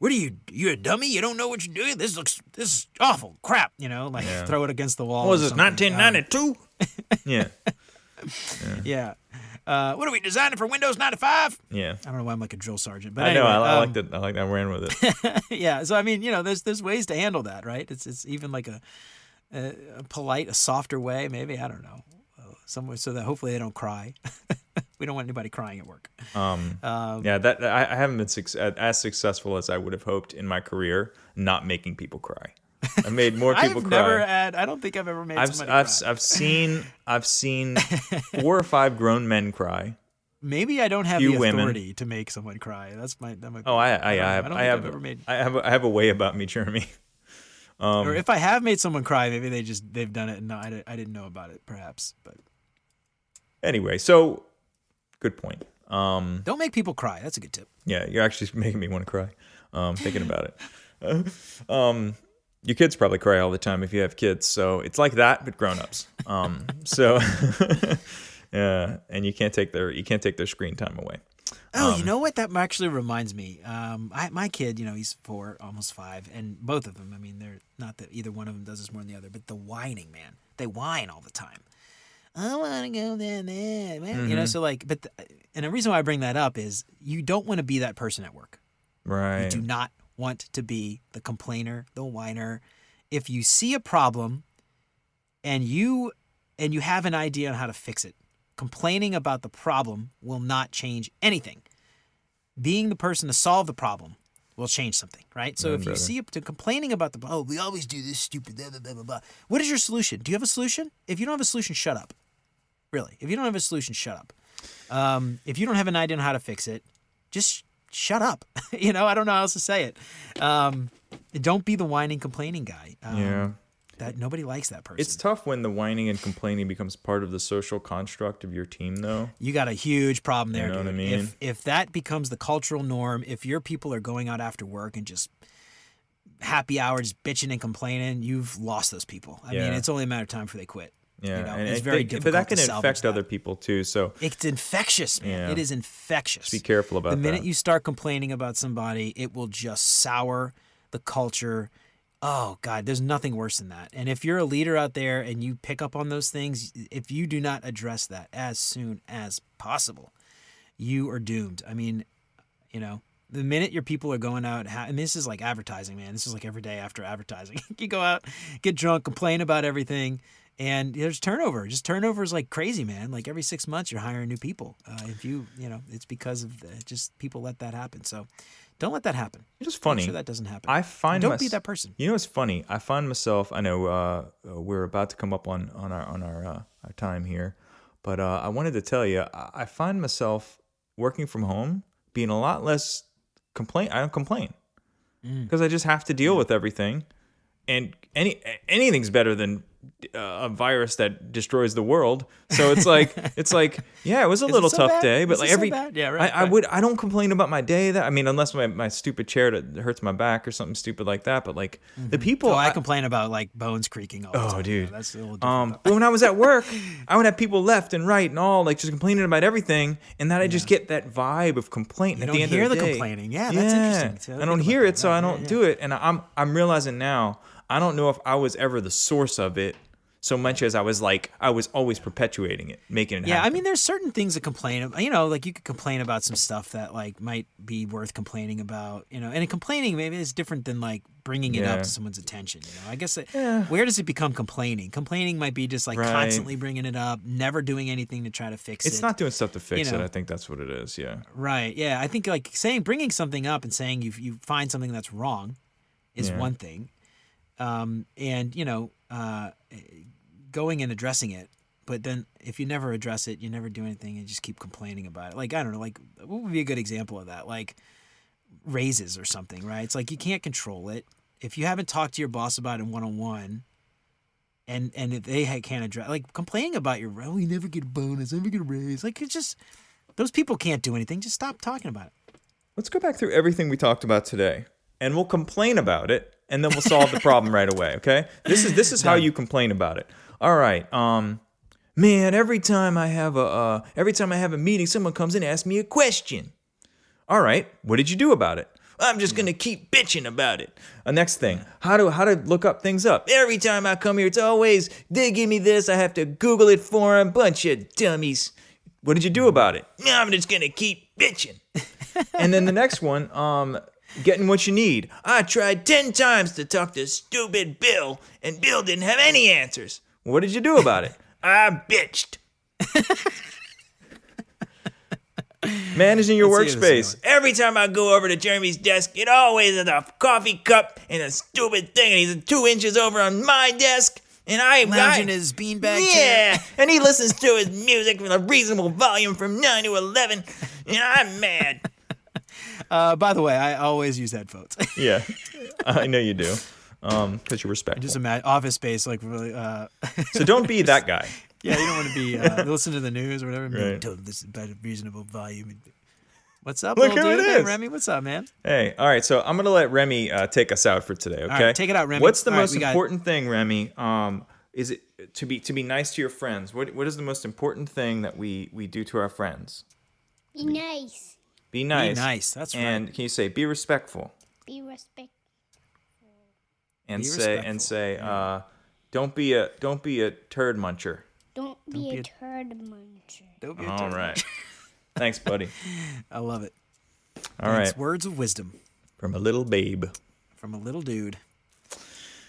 Speaker 1: "What are you? You're a dummy? You don't know what you're doing? This looks this is awful crap." You know, like
Speaker 2: Yeah.
Speaker 1: throw it against the wall.
Speaker 2: What was
Speaker 1: or
Speaker 2: this?
Speaker 1: something. Um,
Speaker 2: 1992. yeah.
Speaker 1: yeah. Uh, what are we designing for Windows 95?
Speaker 2: Yeah.
Speaker 1: I don't know why I'm like a drill sergeant, but
Speaker 2: I know.
Speaker 1: anyway,
Speaker 2: I, I
Speaker 1: um,
Speaker 2: liked it. I like. That I ran with it.
Speaker 1: yeah. So I mean, you know, there's there's ways to handle that, right? It's it's even like a, a, a polite, a softer way, maybe. I don't know, somewhere so that hopefully they don't cry. we don't want anybody crying at work.
Speaker 2: Um,
Speaker 1: Um,
Speaker 2: yeah. That I, I haven't been suc- as successful as I would have hoped in my career, not making people cry. I made more people
Speaker 1: I've
Speaker 2: cry.
Speaker 1: never had. I don't think I've ever made
Speaker 2: I've,
Speaker 1: somebody
Speaker 2: I've,
Speaker 1: cry.
Speaker 2: I've seen I've seen four or five grown men cry.
Speaker 1: Maybe I don't have
Speaker 2: few
Speaker 1: the
Speaker 2: women.
Speaker 1: authority to make someone cry. That's my. That might
Speaker 2: Oh, I I, I have I, have
Speaker 1: I've ever made.
Speaker 2: I have a- I have a way about me, Jeremy. Um,
Speaker 1: or if I have made someone cry, maybe they just they've done it and I, I didn't know about it, perhaps. But
Speaker 2: anyway, so good point. Um,
Speaker 1: don't make people cry. That's a good tip.
Speaker 2: yeah, you're actually making me want to cry. Um, thinking about it. um, your kids probably cry all the time if you have kids, so it's like that, but grown-ups. Um, so yeah, and you can't take their you can't take their screen time away.
Speaker 1: Oh,
Speaker 2: Um,
Speaker 1: you know what? That actually reminds me. Um, I, my kid, you know, he's four, almost five, and both of them. I mean, they're not that either one of them does this more than the other, but the whining, man, they whine all the time. I want to go there, there, man. You know,
Speaker 2: Mhm.
Speaker 1: so like, but the, and the reason why I bring that up is you don't want to be that person at work.
Speaker 2: Right.
Speaker 1: You do not want to be the complainer, the whiner. If you see a problem and you and you have an idea on how to fix it, complaining about the problem will not change anything. Being the person to solve the problem will change something, right? So
Speaker 2: Yeah,
Speaker 1: if you see to complaining about the oh, we always do this stupid blah, blah, blah, blah, blah. What is your solution? Do you have a solution? If you don't have a solution, shut up. Really. If you don't have a solution, shut up. Um, if you don't have an idea on how to fix it, just shut up. you know, I don't know how else to say it. Um, don't be the whining, complaining guy. Um,
Speaker 2: Yeah.
Speaker 1: That nobody likes that person.
Speaker 2: It's tough when the whining and complaining becomes part of the social construct of your team, though.
Speaker 1: you got a huge problem there.
Speaker 2: You know what I
Speaker 1: dude.
Speaker 2: mean?
Speaker 1: If if that becomes the cultural norm, if your people are going out after work and just happy hours bitching and complaining, you've lost those people. I mean, it's only a matter of time before they quit.
Speaker 2: Yeah,
Speaker 1: you know,
Speaker 2: and
Speaker 1: it's very
Speaker 2: think-
Speaker 1: difficult.
Speaker 2: But that can infect
Speaker 1: that.
Speaker 2: other people too. So
Speaker 1: It's infectious, man.
Speaker 2: Yeah.
Speaker 1: It is infectious.
Speaker 2: be careful about that.
Speaker 1: the minute
Speaker 2: that.
Speaker 1: you start complaining about somebody, it will just sour the culture. Oh God, there's nothing worse than that. And if you're a leader out there and you pick up on those things, if you do not address that as soon as possible, you are doomed. I mean, you know, the minute your people are going out, and this is like advertising, man. This is like every day after advertising. you go out, get drunk, complain about everything, and there's turnover. Just turnover is like crazy, man. Like every six months, you're hiring new people. Uh, if you, you know, it's because of the, just people let that happen. So don't let that happen.
Speaker 2: it's just
Speaker 1: Make
Speaker 2: funny.
Speaker 1: sure that doesn't happen.
Speaker 2: I find
Speaker 1: don't be that person.
Speaker 2: You know it's funny? I find myself. I know uh, uh, we're about to come up on on our on our uh, our time here, but uh, I wanted to tell you. I, find myself working from home being a lot less complain. I don't complain
Speaker 1: Mm.
Speaker 2: because I just have to deal with everything, and any anything's better than a virus that destroys the world. So it's like it's like yeah, it was a
Speaker 1: Is
Speaker 2: little
Speaker 1: so
Speaker 2: tough
Speaker 1: bad?
Speaker 2: day, but
Speaker 1: Is
Speaker 2: like
Speaker 1: so
Speaker 2: every
Speaker 1: bad? Yeah, right,
Speaker 2: I, I
Speaker 1: right.
Speaker 2: would I don't complain about my day. That I mean, unless my, my stupid chair that hurts my back or something stupid like that. But like the people,
Speaker 1: Oh, I,
Speaker 2: I-
Speaker 1: complain about like bones creaking all the
Speaker 2: Oh,
Speaker 1: time.
Speaker 2: dude.
Speaker 1: Yeah, that's a little
Speaker 2: um, but when I was at work, I would have people left and right and all like just complaining about everything, and that I just get that vibe of complaint.
Speaker 1: You
Speaker 2: at
Speaker 1: don't
Speaker 2: the end
Speaker 1: hear
Speaker 2: of the,
Speaker 1: the
Speaker 2: day.
Speaker 1: complaining. Yeah, that's interesting. So
Speaker 2: I don't hear
Speaker 1: that.
Speaker 2: it, so I don't
Speaker 1: yeah.
Speaker 2: do it, and I'm I'm realizing now I don't know if I was ever the source of it so much as I was like I was always perpetuating it, making it
Speaker 1: Yeah, I mean, there's certain things to complain about. You know, like you could complain about some stuff that like might be worth complaining about. You know, and complaining maybe is different than like bringing it
Speaker 2: Yeah.
Speaker 1: up to someone's attention. You know, I guess it,
Speaker 2: Yeah.
Speaker 1: where does it become complaining? Complaining might be just like
Speaker 2: Right.
Speaker 1: constantly bringing it up, never doing anything to try to fix
Speaker 2: it's
Speaker 1: it.
Speaker 2: It's not doing stuff to fix
Speaker 1: know.
Speaker 2: it. I think that's what it is. Yeah.
Speaker 1: right. Yeah, I think like saying bringing something up and saying you you find something that's wrong is
Speaker 2: Yeah.
Speaker 1: one thing, um, and you know, uh, going and addressing it. But then, if you never address it, you never do anything, and just keep complaining about it. Like I don't know, like what would be a good example of that? Like raises or something, right? It's like you can't control it. If you haven't talked to your boss about it one on one, and and if they can't address, like complaining about your, oh, you never get a bonus, never get a raise, like it's just those people can't do anything. Just stop talking about it.
Speaker 2: Let's go back through everything we talked about today, and we'll complain about it, and then we'll solve the problem right away. Okay? This is this is how you complain about it. All right. Um, man, every time I have a uh, every time I have a meeting, someone comes in and asks me a question. All right, what did you do about it? I'm just gonna keep bitching about it. Uh, next thing, how to how to look up things up. Every time I come here, it's always they give me this. I have to Google it for them. Bunch of dummies. What did you do about it? I'm just gonna keep bitching. and then the next one, um, getting what you need. I tried ten times to talk to stupid Bill, and Bill didn't have any answers. What did you do about it? I bitched. Managing your
Speaker 1: Let's see where this
Speaker 2: workspace. Every time I go over to Jeremy's desk, it always has a coffee cup and a stupid thing, and he's two inches over on my desk, and I
Speaker 1: Lounging
Speaker 2: I,
Speaker 1: his beanbag chair.
Speaker 2: yeah, and he listens to his music with a reasonable volume from nine to eleven, and I'm mad.
Speaker 1: Uh, by the way, I always use headphones.
Speaker 2: Yeah, I know you do, um, because you're respectful.
Speaker 1: Just imagine office space, like really. Uh,
Speaker 2: so don't be that guy.
Speaker 1: yeah, you don't want to be uh, listen to the news or whatever. and be like,
Speaker 2: Right.
Speaker 1: "Dude, this is about a reasonable volume. What's up,
Speaker 2: Look
Speaker 1: little
Speaker 2: who
Speaker 1: dude?
Speaker 2: it
Speaker 1: Hey. Remy, what's up, man?
Speaker 2: Hey, all right. So I'm gonna let Remy uh, take us out for today. Okay,
Speaker 1: right, take it out, Remy.
Speaker 2: What's the
Speaker 1: All right,
Speaker 2: most
Speaker 1: we got-
Speaker 2: important thing, Remy? Um, is it to be to be nice to your friends? What what is the most important thing that we we do to our friends?
Speaker 3: Be nice.
Speaker 2: Be nice.
Speaker 1: Be nice, that's right.
Speaker 2: And can you say be respectful?
Speaker 3: Be respectful.
Speaker 2: And
Speaker 1: Be
Speaker 2: say
Speaker 1: respectful,
Speaker 2: and say uh, don't be a don't be a turd muncher.
Speaker 3: Don't be
Speaker 1: be
Speaker 3: a
Speaker 1: a-
Speaker 3: turd muncher.
Speaker 1: Don't be a
Speaker 2: All
Speaker 1: turd.
Speaker 2: right. Thanks, buddy.
Speaker 1: I love it.
Speaker 2: All right.
Speaker 1: Thanks. Words of wisdom
Speaker 2: From a little babe.
Speaker 1: from a little dude.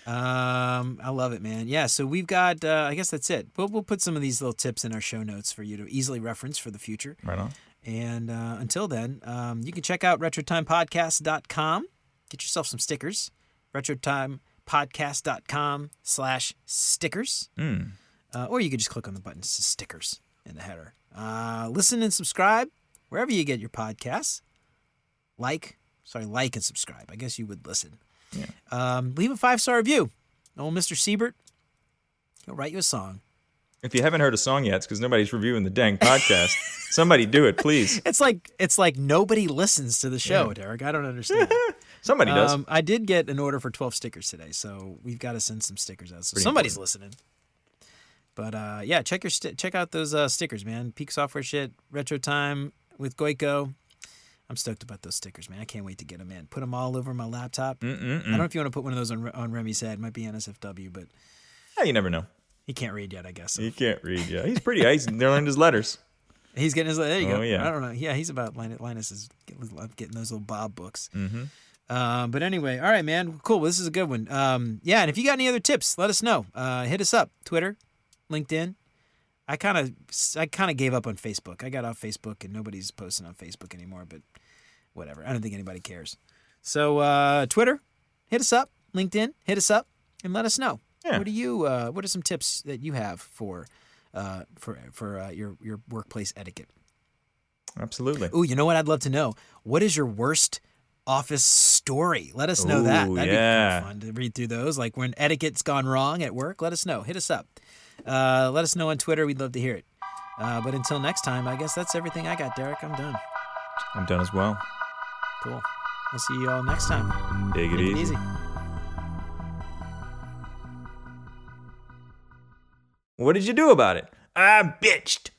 Speaker 1: Um, I love it, man. Yeah, so we've got. Uh, I guess that's it. We'll we'll put some of these little tips in our show notes for you to easily reference for the future.
Speaker 2: Right on.
Speaker 1: And uh, until then, um, you can check out retrotimepodcast.com. Get yourself some stickers. retrotimepodcast.com slash stickers.
Speaker 2: Mm.
Speaker 1: Uh, or you could just click on the button stickers in the header. Uh, listen and subscribe wherever you get your podcasts. Like, sorry, like and subscribe. I guess you would listen.
Speaker 2: Yeah.
Speaker 1: Um, leave a five star review. Old Mr. Siebert, he'll write you a song.
Speaker 2: If you haven't heard a song yet, it's because nobody's reviewing the dang podcast. Somebody do it, please.
Speaker 1: It's like it's like nobody listens to the show, Derek. I don't understand.
Speaker 2: Somebody does.
Speaker 1: Um, I did get an order for 12 stickers today, so we've got to send some stickers out. So
Speaker 2: Pretty
Speaker 1: somebody's listening. But uh, yeah, check your sti check out those uh, stickers, man. Peak software shit, retro time with Goico. I'm stoked about those stickers, man. I can't wait to get them in. Put them all over my laptop. I don't know if you want to put one of those on, on Remy's head. It might be NSFW, but
Speaker 2: Yeah, you never know.
Speaker 1: He can't read yet, I guess.
Speaker 2: He can't read. Yeah, he's pretty. He's learning his letters.
Speaker 1: He's getting his. There you
Speaker 2: Oh,
Speaker 1: go.
Speaker 2: yeah.
Speaker 1: I don't know. Yeah, he's about Linus. Linus is getting, those little Bob books.
Speaker 2: Mm-hmm.
Speaker 1: Um, but anyway, all right, man. Cool. Well, this is a good one. Um, yeah, and if you got any other tips, let us know. Uh, hit us up. Twitter, LinkedIn. I kind of, I kind of gave up on Facebook. I got off Facebook, and nobody's posting on Facebook anymore. But whatever. I don't think anybody cares. So uh, Twitter, hit us up. LinkedIn, hit us up, and let us know.
Speaker 2: Yeah.
Speaker 1: What do you? Uh, what are some tips that you have for, uh, for for uh, your your workplace etiquette?
Speaker 2: Absolutely.
Speaker 1: Ooh, you know what? I'd love to know. What is your worst office story? Let us know that.
Speaker 2: Ooh,
Speaker 1: That'd
Speaker 2: yeah.
Speaker 1: be kind of fun to read through those. Like when etiquette's gone wrong at work, let us know. Hit us up. Uh, let us know on Twitter. We'd love to hear it. Uh, but until next time, I guess that's everything I got, Derek. I'm done.
Speaker 2: I'm done as well.
Speaker 1: Cool. We'll see you all next time.
Speaker 2: Take it
Speaker 1: Take it
Speaker 2: easy.
Speaker 1: easy.
Speaker 2: What did you do about it? I bitched.